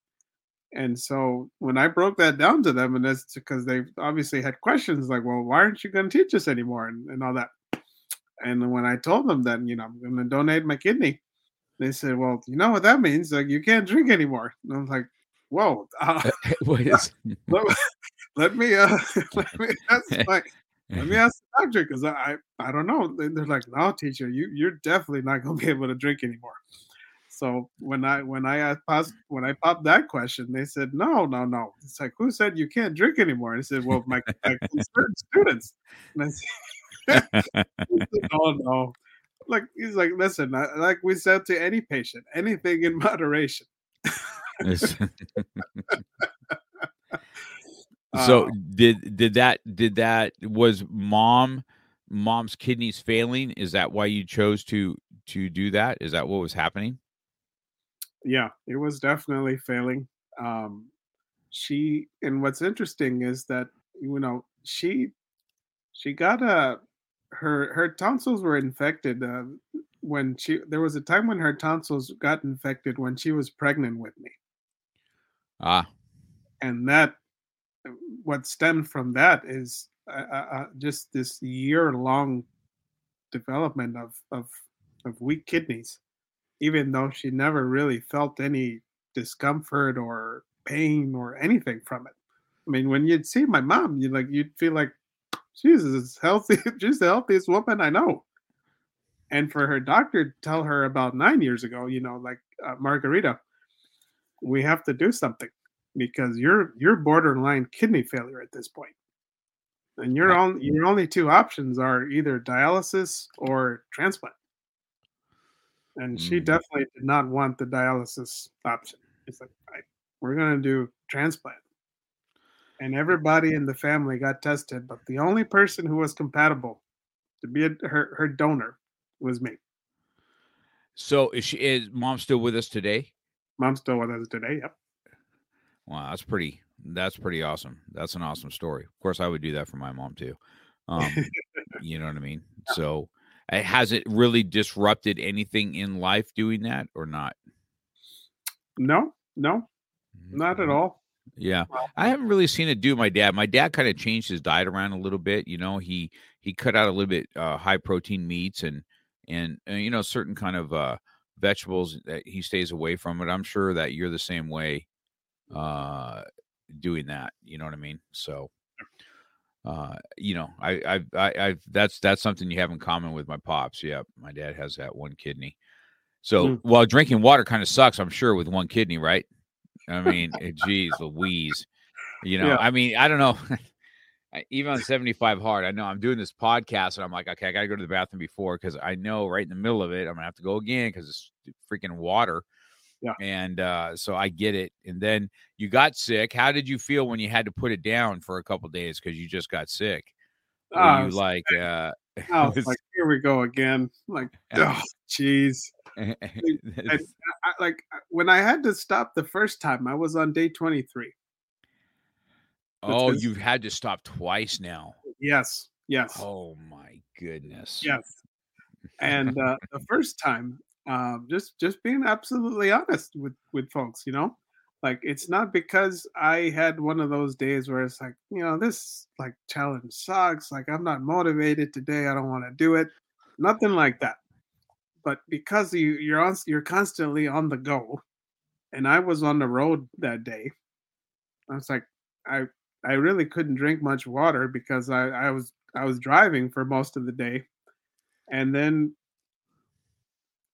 And so when I broke that down to them, and that's because they obviously had questions like, "Well, why aren't you going to teach us anymore?" and, and all that. And when I told them that, you know, I'm going to donate my kidney, they said, "Well, you know what that means? Like, you can't drink anymore." And I was like, "Whoa, uh, [LAUGHS] what [LAUGHS] is let, let me, uh, [LAUGHS] let me ask my, let me ask the doctor because I, I, I don't know." And they're like, "No, teacher, you, you're definitely not going to be able to drink anymore." So when I when I asked when I popped that question, they said, "No, no, no." It's like, "Who said you can't drink anymore?" And I said, "Well, my, my concerned students." And I said, [LAUGHS] "Oh no." Like he's like, listen, I- like we said to any patient, anything in [LAUGHS] moderation. [LAUGHS] So Uh, did did that did that was mom mom's kidneys failing is that why you chose to to do that is that what was happening yeah, it was definitely failing. Um, she and what's interesting is that you know she she got a her her tonsils were infected uh, when she there was a time when her tonsils got infected when she was pregnant with me ah and that what stemmed from that is uh, uh, uh, just this year long development of, of of weak kidneys even though she never really felt any discomfort or pain or anything from it. I mean when you'd see my mom you like you'd feel like she's as healthy [LAUGHS] she's the healthiest woman i know. And for her doctor to tell her about nine years ago you know like uh, margarita we have to do something because you're you're borderline kidney failure at this point. And your only your only two options are either dialysis or transplant and she Mm. definitely did not want the dialysis option it's like right, we're going to do transplant and everybody in the family got tested but the only person who was compatible to be a, her, her donor was me so is she is mom still with us today mom's still with us today yep wow that's pretty That's pretty awesome. That's an awesome story. Of course, I would do that for my mom too. Um, [LAUGHS] you know what I mean? So, uh, has it really disrupted anything in life doing that or not? No, no, not at all. Yeah, I haven't really seen it do my dad. My dad kind of changed his diet around a little bit. You know, he he cut out a little bit uh, high protein meats and and uh, you know certain kind of uh, vegetables that he stays away from. But I'm sure that you're the same way, uh, doing that. You know what I mean? So, uh, you know, I I I I've, that's that's something you have in common with my pops. Yeah, my dad has that one kidney. So Mm. while drinking water kind of sucks, I'm sure with one kidney, right? I mean, eh, geez, Louise. You know, Yeah. I mean, I don't know. [LAUGHS] Even on 75 hard, I know I'm doing this podcast and I'm like, okay, I got to go to the bathroom before because I know right in the middle of it, I'm to have to go again because it's freaking water. Yeah. And uh, so I get it. And then you got sick. How did you feel when you had to put it down for a couple days because you just got sick? Ah, you like, uh, [LAUGHS] I was like, here we go again. Like, [LAUGHS] oh, jeez. I, [LAUGHS] I, like when I had to stop the first time, I was on day 23. oh, you've had to stop twice now. Yes, yes, Oh my goodness. yes. And uh, the first time, um, just just being absolutely honest with with folks, you know, like it's not because I had one of those days where it's like, you know, this like challenge sucks. Like I'm not motivated today. I don't want to do it. Nothing like that. But because you you're on you're constantly on the go, and I was on the road that day, I was like, I I really couldn't drink much water because I I was I was driving for most of the day, and then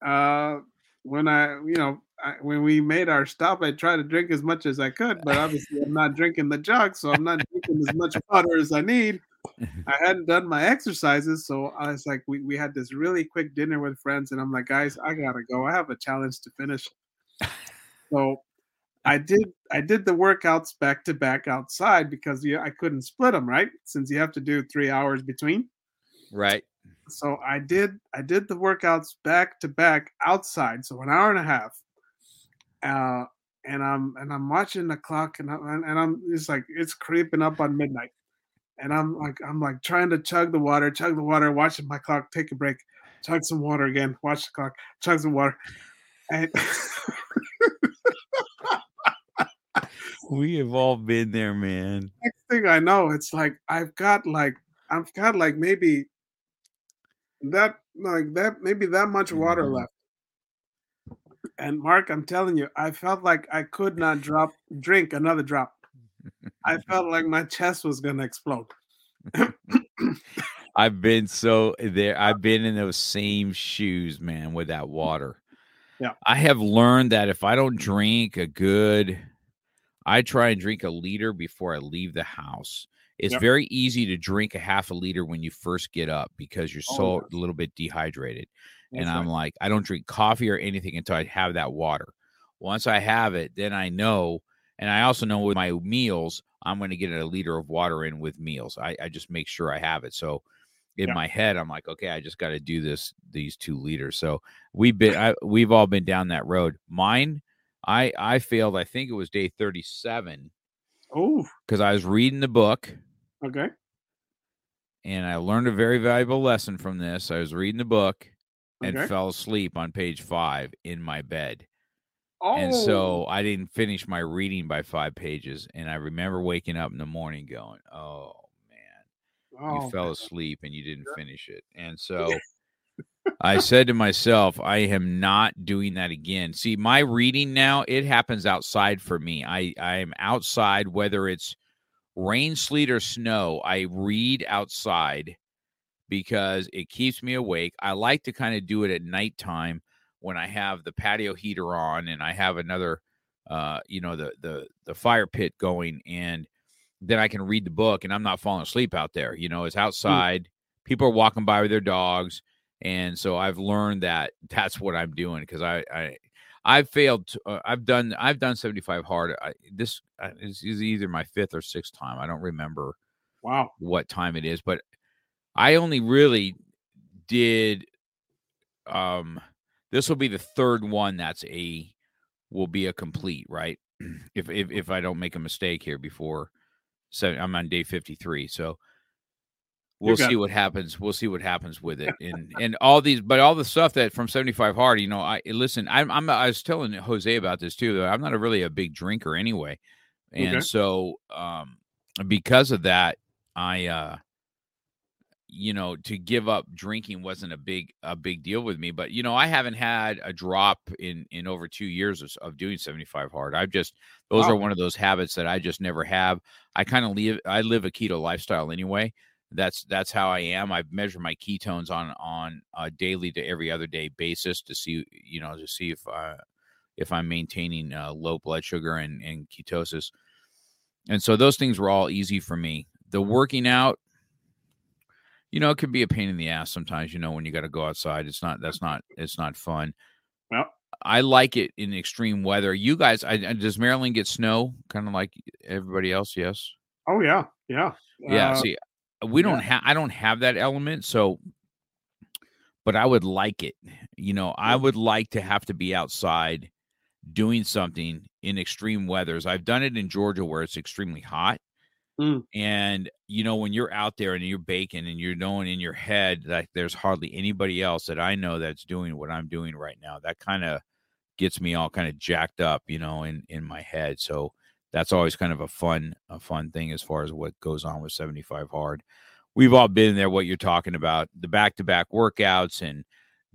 uh when I you know I, when we made our stop, I tried to drink as much as I could, but obviously I'm not drinking the jug, so I'm not drinking as much water as I need. [LAUGHS] I hadn't done my exercises, so I was like, we, we had this really quick dinner with friends, and I'm like, guys, I gotta go. I have a challenge to finish. So I did I did the workouts back to back outside because yeah, I couldn't split them, right? Since you have to do three hours between. Right. So I did I did the workouts back to back outside, so an hour and a half. Uh and I'm and I'm watching the clock and I'm and I'm it's like it's creeping up on midnight. And I'm like I'm like trying to chug the water, chug the water, watching my clock, take a break, chug some water again, watch the clock, chug some water. And We have all been there, man. next thing I know, it's like I've got like I've got like maybe that like that maybe that much water Mhm. left. And Mark, I'm telling you, I felt like I could not drop drink another drop. I [LAUGHS] felt like my chest was gonna explode. [LAUGHS] I've been so there. I've been in those same shoes, man, with that water. Yeah. I have learned that if I don't drink a good, I try and drink a liter before I leave the house. It's Yep. very easy to drink a half a liter when you first get up because you're Oh, so a little bit dehydrated. and I'm right. like, I don't drink coffee or anything until I have that water. Once I have it, then I know, and I also know with my meals, I'm going to get a liter of water in with meals. I, I just make sure I have it. So in Yeah. my head, I'm like, okay, I just got to do this these two liters. So we've been, I, we've all been down that road. Mine, I I failed. I think it was day 37 Oh, because I was reading the book okay. and I learned a very valuable lesson from this. I was reading the book and Okay. fell asleep on page five in my bed. Oh, And so I didn't finish my reading by five pages. And I remember waking up in the morning going, Oh man, oh, you fell asleep and you didn't finish it. And [LAUGHS] so I said to myself, I am not doing that again. See, my reading now, it happens outside for me. I, I am outside, whether it's rain, sleet, or snow. I read outside because it keeps me awake. I like to kind of do it at nighttime when I have the patio heater on and I have another uh you know the the the fire pit going and then I can read the book and I'm not falling asleep out there. You know, it's outside. People are walking by with their dogs and so I've learned that that's what I'm doing because I I I've failed. To, uh, I've done. I've done 75 hard. I, this uh, is, is either my fifth or sixth time. I don't remember wow. what time it is, but I only really did. Um, this will be the third one that's a will be a complete right. [CLEARS THROAT] if if if I don't make a mistake here before. So I'm on day 53. So we'll see what happens. We'll see what happens with it, and and all these, but all the stuff that from 75 hard, you know, I listen. I'm, I'm I was telling Jose about this too. I'm not a really a big drinker anyway, and okay. so um because of that, I uh you know to give up drinking wasn't a big a big deal with me but you know i haven't had a drop in in over two years of, of doing 75 hard i've just those wow. are one of those habits that i just never have i kind of live i live a keto lifestyle anyway that's that's how i am i measure my ketones on on a daily to every other day basis to see you know to see if uh if i'm maintaining uh, low blood sugar and and ketosis and so those things were all easy for me the working out you know, it can be a pain in the ass sometimes, you know, when you got to go outside. It's not, that's not, it's not fun. Well, I like it in extreme weather. You guys, I, does Maryland get snow kind of like everybody else? Yes. Oh, yeah. Yeah. Yeah. Uh, see, we don't have, I don't have that element. So, but I would like it. You know, I would like to have to be outside doing something in extreme weathers. I've done it in Georgia where it's extremely hot Mm. And you know, when you're out there and you're baking and you're knowing in your head that there's hardly anybody else that I know that's doing what I'm doing right now, that kind of gets me all kind of jacked up, you know, in in my head. So that's always kind of a fun a fun thing as far as what goes on with 75 hard. We've all been there what you're talking about, the back-to-back workouts and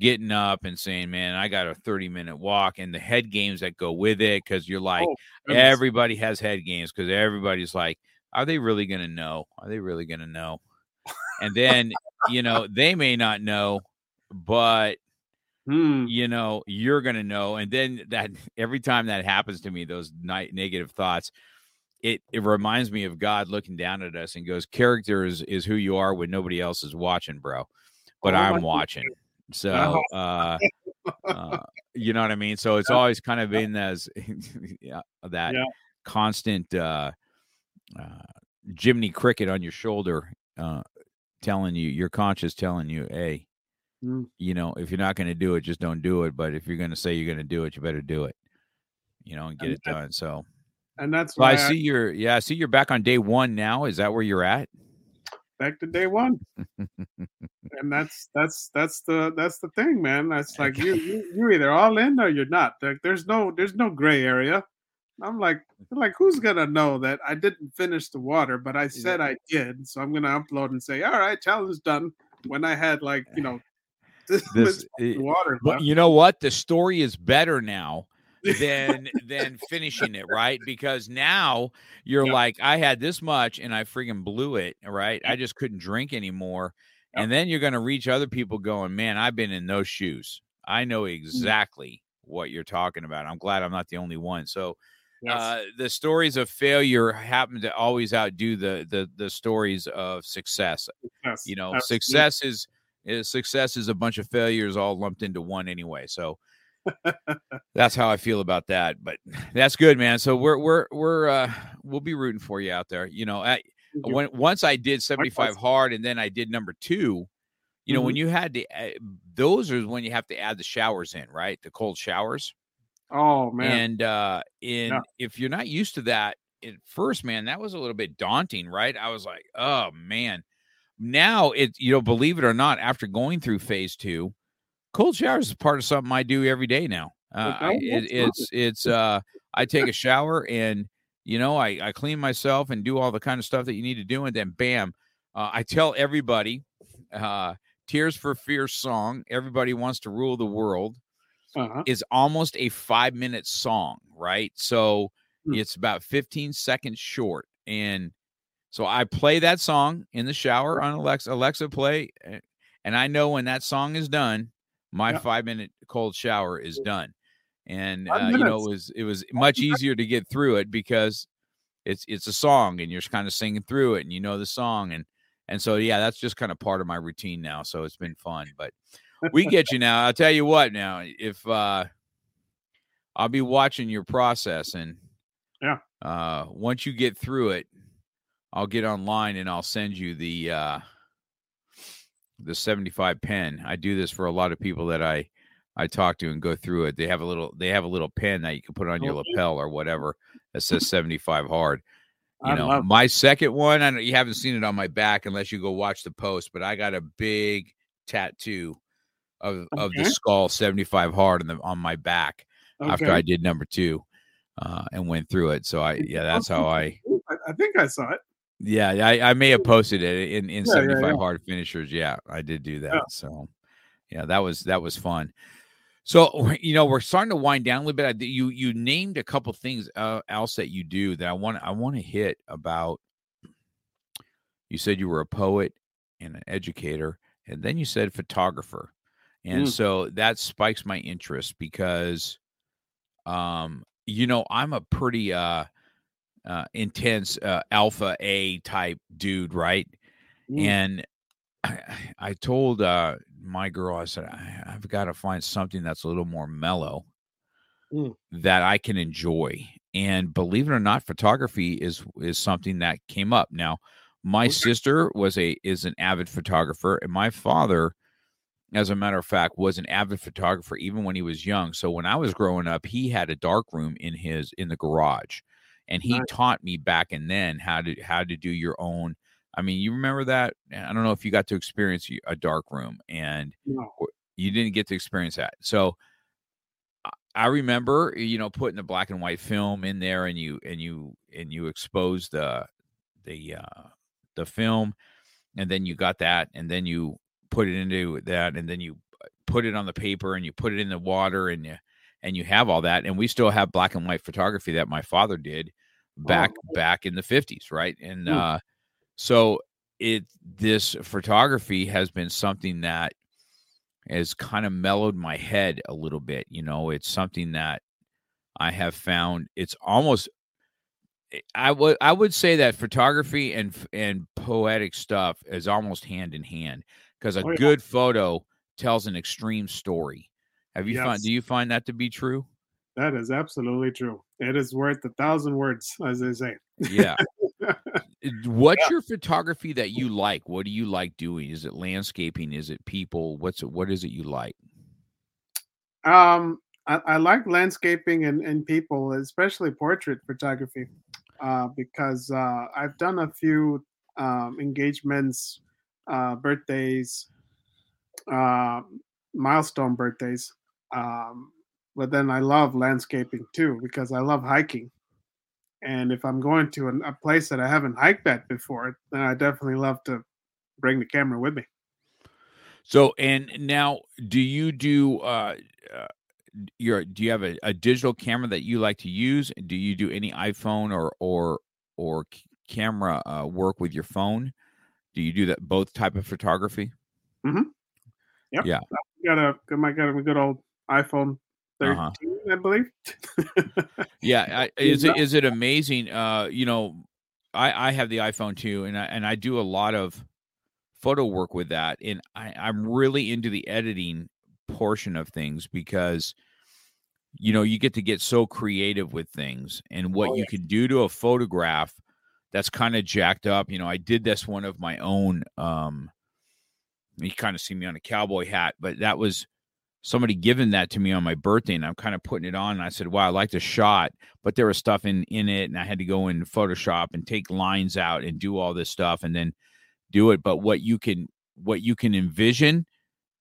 getting up and saying, "Man, I got a 30 minute walk," and the head games that go with it because you're like, oh, everybody has head games because everybody's like, are they really going to know? Are they really going to know? And then, you know, they may not know, but hmm. you know, you're going to know. And then that [LAUGHS] every time that happens to me, those night negative thoughts, it, it reminds me of God looking down at us and goes, character is, is who you are when nobody else is watching, bro. But oh, I'm watching. So, uh, uh, [LAUGHS] you know what I mean? So it's always kind of been as [LAUGHS] yeah, that yeah. constant, uh, uh, Jiminy Cricket on your shoulder, uh, telling you your conscience telling you, hey, mm. you know, if you're not going to do it, just don't do it. But if you're going to say you're going to do it, you better do it. You know, and get and it done. So, and that's why I see you're. Yeah, I see you're back on day one now. Is that where you're at? Back to day one, [LAUGHS] and that's that's that's the that's the thing, man. That's like you, you you're either all in or you're not. Like there's no there's no gray area. I'm like, like who's gonna know that I didn't finish the water, but I said. I did, so I'm gonna upload and say, all right, challenge done. When I had like, you know, this, water. Left. You know what? The story is better now [LAUGHS] than than finishing it, right? Because now you're yeah. like, I had this much and I freaking blew it, right? I just couldn't drink anymore. And then you're gonna reach other people going, Man, I've been in those shoes. I know mm. exactly what you're talking about. I'm glad I'm not the only one. So Yes. Uh, the stories of failure happen to always outdo the the the stories of success. Yes. You know, Absolutely. success is success is a bunch of failures all lumped into one anyway. So [LAUGHS] that's how I feel about that. But [SIGHS] that's good, man. So we're we're we're uh, we'll be rooting for you out there. You know, I, when once I did 75 hard and then I did number two. You know, mm-hmm. when you had to, uh, those are when you have to add the showers in, right? The cold showers. Oh man. And uh in yeah. if you're not used to that at first, man, that was a little bit daunting, right? I was like, oh man. Now it you know, believe it or not, after going through phase two, cold showers is part of something I do every day now. Uh, it, it's it's uh I take [LAUGHS] a shower and you know I, I clean myself and do all the kind of stuff that you need to do and then bam uh, I tell everybody uh Tears for Fears song everybody wants to rule the world uh-huh. is almost a five minute song, right? So mm. it's about 15 seconds short. And so I play that song in the shower on Alexa, Alexa play. Eh, and I know when that song is done, my yeah. five minute cold shower is done. And uh, you know, it was it was much easier to get through it because it's it's a song and you're kind of singing through it and you know the song and and so yeah, that's just kind of part of my routine now. So it's been fun. But we get you now. I'll tell you what now, if uh I'll be watching your process and yeah. Uh once you get through it, I'll get online and I'll send you the uh the 75 pen. I do this for a lot of people that I I talk to and go through it. They have a little they have a little pen that you can put on your lapel or whatever that says 75 hard. [LAUGHS] You know, love my second one, I know you haven't seen it on my back unless you go watch the post, but I got a big tattoo of of the skull 75 hard on the on my back after I did number 2 uh and went through it. So I yeah, that's how I, I think I saw it. Yeah, I, I may have posted it in in Yeah, yeah, 75 yeah. hard finishers. Yeah, I did do that. Yeah. So yeah, that was that was fun. So [LAUGHS] you know, we're starting to wind down a little bit. You you named a couple things uh, else that you do that I want I want to hit about. You said you were a poet and an educator, and then you said photographer, and Mm. so that spikes my interest because, um, you know, I'm a pretty uh, uh intense uh, alpha A type dude, right? Mm. And I, I told uh, my girl, I said, I, I've got to find something that's a little more mellow Mm. that I can enjoy. And believe it or not, photography is is something that came up. Now, my sister was a is an avid photographer, and my father, as a matter of fact, was an avid photographer even when he was young. So when I was growing up, he had a dark room in his in the garage, and he Nice. taught me back and then how to how to do your own. I mean, you remember that? I don't know if you got to experience a dark room, and No. you didn't get to experience that. So I- remember, you know, putting the black and white film in there, and you and you and you expose the the uh, the film, and then you got that, and then you put it into that, and then you uh, put it on the paper, and you put it in the water, and you and you have all that, and we still have black and white photography that my father did back back in the fifties, right? And Hmm. uh, so it this photography has been something that has kind of mellowed my head a little bit. You know, it's something that I have found. It's almost. eh, I would I would say that photography and and poetic stuff is almost hand in hand because a Oh, yeah. good photo tells an extreme story. Have you found? Do you find that to be true? That is absolutely true. It is worth a thousand words, as they say. Yeah. [LAUGHS] What's your photography that you like? What do you like doing? Is it landscaping? Is it people? What's it? What is it you like? Um, I, I like landscaping and, and people, especially portrait photography, uh, because uh, I've done a few um, engagements, uh, birthdays, uh, milestone birthdays. Um, but then I love landscaping too because I love hiking. And if I'm going to a place that I haven't hiked at before, then I definitely love to bring the camera with me. So, and now, do you do? uh, uh your do you have a, a digital camera that you like to use? Do you do any iPhone or or or c- camera uh, work with your phone? Do you do that both type of photography? Got a got my got a good old iPhone 13, Uh-huh. I believe. [LAUGHS] Yeah, I, is it is it amazing? Uh, you know, I I have the iPhone too, and I and I do a lot of photo work with that, and I I'm really into the editing portion of things because you know you get to get so creative with things and what Oh, you can do to a photograph that's kind of jacked up. You know, I did this one of my own. Um, you kind of see me on a cowboy hat, but that was somebody giving that to me on my birthday and I'm kind of putting it on and I said, wow, I like the shot, but there was stuff in, in it and I had to go in Photoshop and take lines out and do all this stuff and then do it. But what you can, what you can envision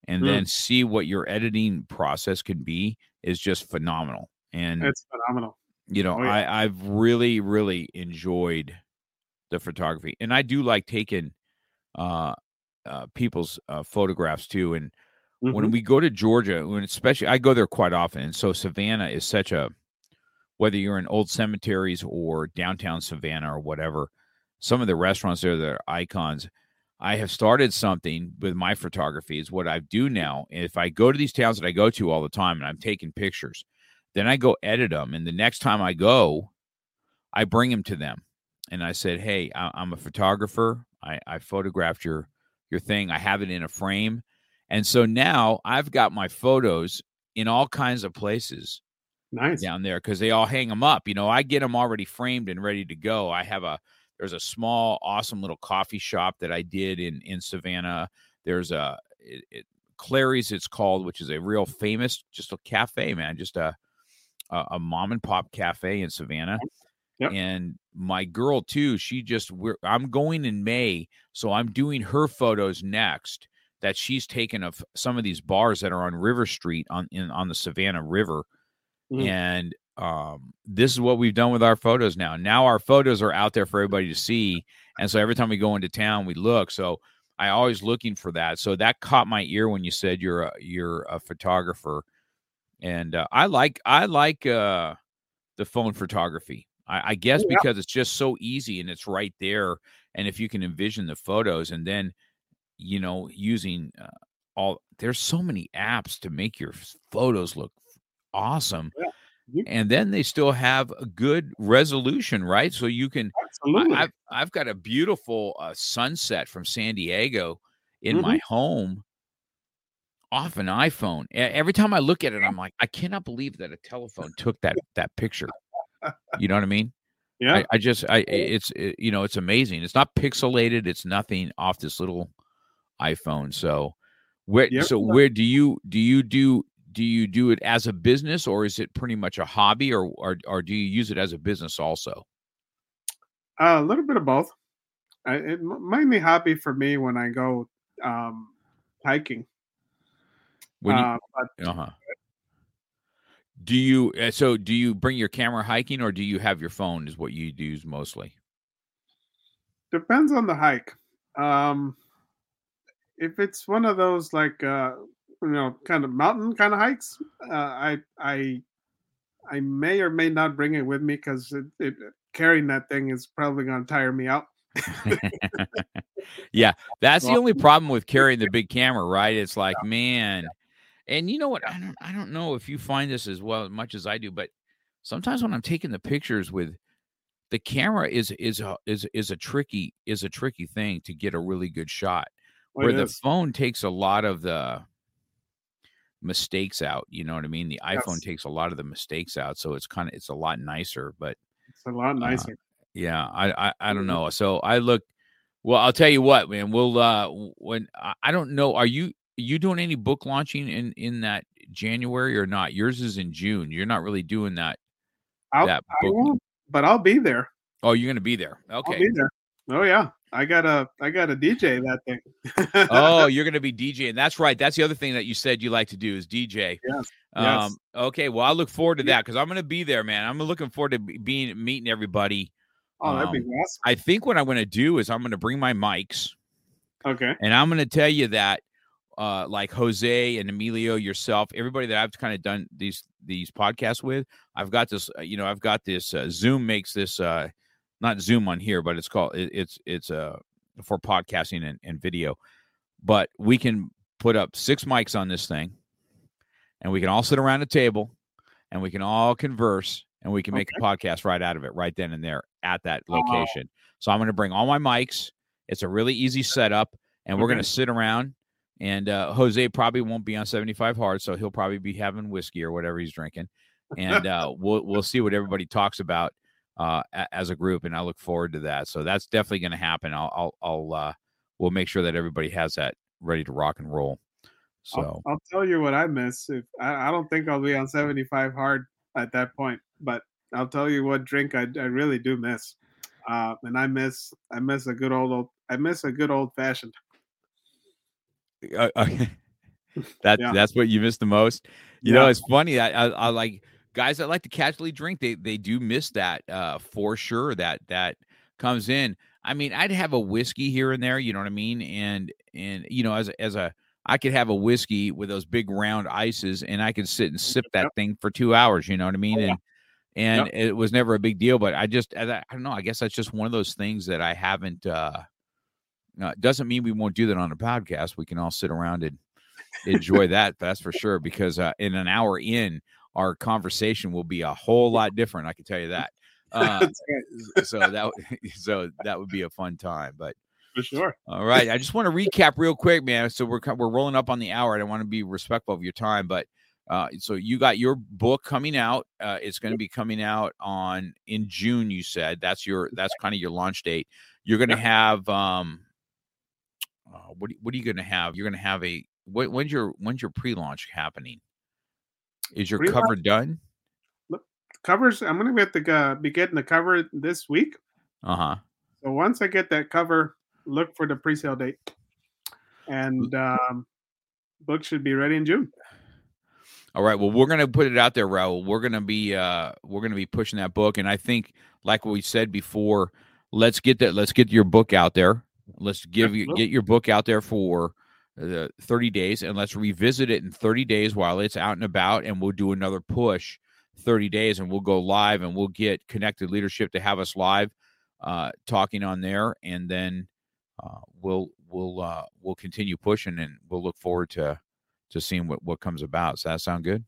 and Mm. then see what your editing process can be is just phenomenal. And, It's phenomenal. you know, oh, yeah. I, I've really, really enjoyed the photography and I do like taking, uh, uh, people's uh, photographs too. And when Mhm. we go to Georgia, when especially I go there quite often, and so Savannah is such a whether you're in old cemeteries or downtown Savannah or whatever, some of the restaurants there that are icons. I have started something with my photography. Is what I do now. If I go to these towns that I go to all the time, and I'm taking pictures, then I go edit them, and the next time I go, I bring them to them, and I said, "Hey, I, I'm a photographer. I, I photographed your your thing. I have it in a frame." And so now I've got my photos in all kinds of places nice. down there because they all hang them up. You know, I get them already framed and ready to go. I have a there's a small, awesome little coffee shop that I did in in Savannah. There's a it, it, Clary's, it's called, which is a real famous, just a cafe, man, just a a, a mom and pop cafe in Savannah. Yep. And my girl too, she just we're I'm going in May, so I'm doing her photos next. That she's taken of some of these bars that are on River Street on in on the Savannah River, Mhm. and um, this is what we've done with our photos now. Now our photos are out there for everybody to see, and so every time we go into town, we look. So I always looking for that. So that caught my ear when you said you're a you're a photographer, and uh, I like I like uh, the phone photography. I, I guess yeah. because it's just so easy and it's right there, and if you can envision the photos, and then you know using uh, all there's so many apps to make your photos look awesome. You- And then they still have a good resolution, right? So you can Absolutely. I, I've I've got a beautiful uh, sunset from San Diego in Mhm. my home off an iPhone. Every time I look at it, I'm like, I cannot believe that a telephone took that that picture. [LAUGHS] You know what I mean? yeah. I, I just I it's it, you know it's amazing. It's not pixelated. It's nothing off this little iPhone. So where Yeah. so where do you do you do do you do it as a business or is it pretty much a hobby or or, or do you use it as a business also? Uh, a little bit of both. I, it mainly hobby for me when I go um, hiking. When you, uh, but Uh huh. Do you uh, so do you bring your camera hiking or do you have your phone is what you use mostly? depends on the hike. Um, if it's one of those like uh, you know kind of mountain kind of hikes, uh, I I I may or may not bring it with me because it, it, carrying that thing is probably going to tire me out. yeah, that's the only problem with carrying the big camera, right? It's like, man, and you know what? I don't I don't know if you find this as well as much as I do, but sometimes when I'm taking the pictures with the camera is is a is is a tricky is a tricky thing to get a really good shot. Well, where the phone takes a lot of the mistakes out you know what i mean the iphone Yes. takes a lot of the mistakes out so it's kind of it's a lot nicer but it's a lot nicer. yeah i i, I don't Mhm. know so i look well i'll tell you what man we'll uh when I, don't know are you you doing any book launching in in that january or not yours is in june you're not really doing that I'll, that I book won't, but I'll be there. oh you're gonna be there I'll okay be there. Oh yeah, I got to I got to DJ [LAUGHS] that thing. oh, you're going [LAUGHS] to be DJing. That's right. That's the other thing that you said you like to do is DJ. Yes, Um, yes. okay. Well, I look forward to that because I'm going to be there, man. I'm looking forward to being meeting everybody. oh, that'd be um, awesome. I think what I'm going to do is I'm going to bring my mics Okay. and I'm going to tell you that, uh, like Jose and Emilio, yourself, everybody that I've kind of done these these podcasts with, I've got this. uh, You know, I've got this. Uh, Zoom makes this. Uh, not Zoom on here, but it's called. It, it's it's uh for podcasting and, and video. But we can put up six mics on this thing, and we can all sit around a table, and we can all converse, and we can make a podcast right out of it, right then and there at that Oh. location. So I'm going to bring all my mics. It's a really easy setup, and we're going to sit around. And uh, Jose probably won't be on 75 hard, so he'll probably be having whiskey or whatever he's drinking, and uh, we'll we'll see what everybody talks about uh, as a group, and I look forward to that. So that's definitely going to happen. I'll I'll, I'll uh, we'll make sure that everybody has that ready to rock and roll. So I'll, I'll tell you what I miss. If I, I don't think I'll be on 75 hard at that point, but I'll tell you what drink I, I really do miss. Uh, and I miss I miss a good old, old I miss a good old fashioned. Uh, [LAUGHS] [LAUGHS] okay. that Yeah. that's what you miss the most. You know, it's funny. I, I I like guys that like to casually drink. They they do miss that uh for sure. That that comes in. I mean, I'd have a whiskey here and there. You know what I mean? And and you know, as a, as a I could have a whiskey with those big round ices, and I could sit and sip that Yep. thing for two hours. You know what I mean? Oh, yeah. And and it was never a big deal. But I just I, I don't know. I guess that's just one of those things that I haven't. uh uh, doesn't mean we won't do that on a podcast. We can all sit around and enjoy that. That's for sure. Because uh, in an hour in, our conversation will be a whole lot different. I can tell you [LAUGHS] that. Uh, so that [LAUGHS] so that would be a fun time. But for sure. all right, I just want to recap real quick, man. So we're we're rolling up on the hour. I want to be respectful of your time, but uh, so you got your book coming out. Uh, it's going to be coming out on in June. You said that's your that's kind of your launch date. You're going to have um, uh, what are- what are you going to have? You're going to have a When, when's your when's your pre-launch happening? Is your cover done? Look, Covers. I'm gonna get the uh, be getting the cover this week. Uh huh. So once I get that cover, look for the pre-sale date, and um, book should be ready in June. All right. Well, we're gonna put it out there, Raul. We're gonna be uh we're gonna be pushing that book, and I think, like we said before, let's get that. Let's get your book out there. Let's give you get your book out there for uh, 30 days, and let's revisit it in 30 days while it's out and about, and we'll do another push 30 days, and we'll go live, and we'll get connected leadership to have us live, uh, talking on there, and then uh, we'll we'll uh, we'll continue pushing, and we'll look forward to to seeing what what comes about. Does that sound good?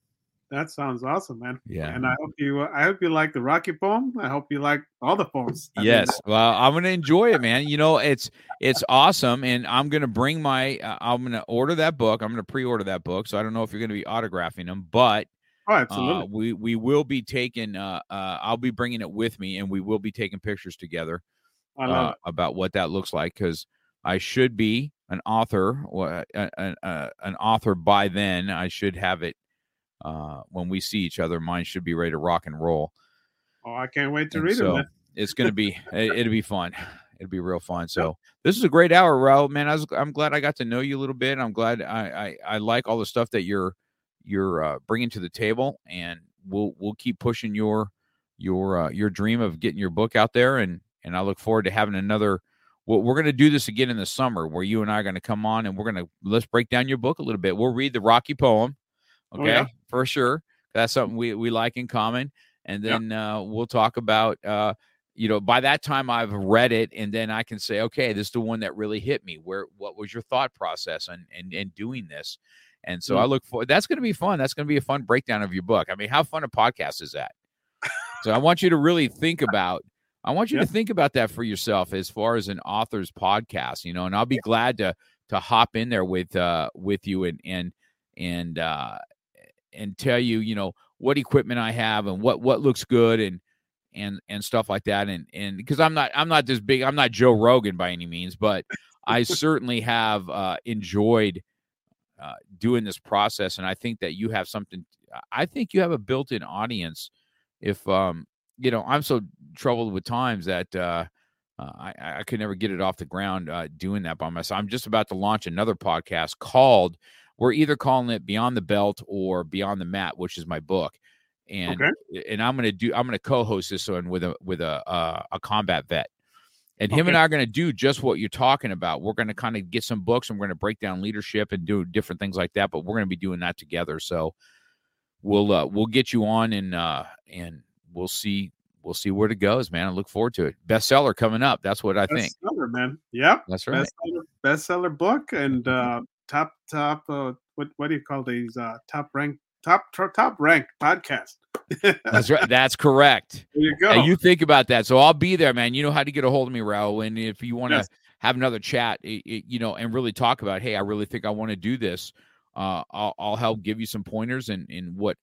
That sounds awesome, man. Yeah. And I hope you. I hope you like the Rocky poem. I hope you like all the poems. I mean, Yes. Well, I'm gonna enjoy it, man. You know, it's it's awesome, and I'm gonna bring my. Uh, I'm gonna order that book. I'm gonna pre-order that book. So I don't know if you're gonna be autographing them, but oh, uh, absolutely. we we will be taking. Uh, uh, I'll be bringing it with me, and we will be taking pictures together uh, about what that looks like because I should be an author, or a- a- a- an author by then. I should have it uh, when we see each other. Mine should be ready to rock and roll. Oh, I can't wait to And read so it. Man. it's gonna be [LAUGHS] it, it'll be fun. It'll be real fun. So this is a great hour, Raul. Man, I was I'm glad I got to know you a little bit. I'm glad I I, I like all the stuff that you're you're uh, bringing to the table, and we'll we'll keep pushing your your uh, your dream of getting your book out there, and and I look forward to having another. Well, we're going to do this again in the summer, where you and I are going to come on, and we're going to let's break down your book a little bit. We'll read the Rocky poem, okay, yeah. for sure. That's something we we like in common, and Yeah. then uh, we'll talk about. Uh, you know, by that time I've read it, and then I can say, okay, this is the one that really hit me. Where what was your thought process and and and doing this? And so Mm. I look forward. that's going to be fun. That's going to be a fun breakdown of your book. I mean, how fun a podcast is that? so I want you to really think [LAUGHS] about. I want you Yeah. to think about that for yourself as far as an author's podcast. You know, and I'll be glad to to hop in there with uh with you and and and uh and tell you you know what equipment I have and what what looks good and and and stuff like that and and because I'm not I'm not this big I'm not Joe Rogan by any means but I [LAUGHS] certainly have uh enjoyed uh doing this process and I think that you have something I think you have a built-in audience if um you know I'm so troubled with times that uh uh, I, I could never get it off the ground uh, doing that by myself. I'm just about to launch another podcast called, we're either calling it Beyond the Belt or Beyond the Mat, which is my book. And Okay. and I'm gonna do I'm gonna co-host this one with a with a uh, a combat vet. And him and I are going to do just what you're talking about. We're going to kind of get some books and we're going to break down leadership and do different things like that. But we're going to be doing that together. So we'll uh, we'll get you on and uh, and we'll see we'll see where it goes, man. I look forward to it. Bestseller coming up. That's what I think. Bestseller, man. Yep. That's right. Bestseller, bestseller book and [LAUGHS] uh, top top. Uh, what what do you call these? Uh, top rank top top, top ranked podcast. That's right. [LAUGHS] That's correct. you go. And you think about that. So I'll be there, man. You know how to get a hold of me, Raul. And if you want to Yes. have another chat, i- i- you know, and really talk about, hey, I really think I want to do this. Uh, I'll, I'll help give you some pointers and and what,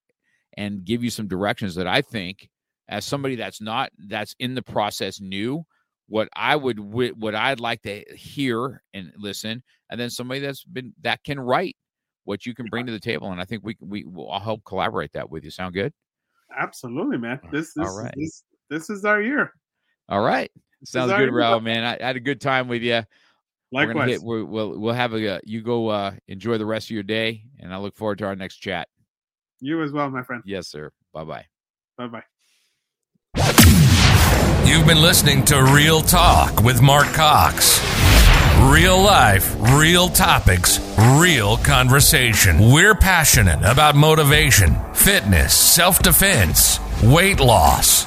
and give you some directions that I think, as somebody that's not that's in the process new, what I would what I'd like to hear and listen, and then somebody that's been that can write what you can bring to the table. And I think we we will I'll help collaborate that with you. Sound good? Absolutely, man. This this All right. this, this is our year. All right. Sounds good. Raul, man. I, I had a good time with you. Likewise. hit. We're, we'll we'll have a. Uh, you go uh, enjoy the rest of your day, and I look forward to our next chat. You as well, my friend. Yes, sir. Bye bye. Bye bye. You've been listening to Real Talk with Mark Cox. Real life, real topics, real conversation. We're passionate about motivation, fitness, self defense, weight loss,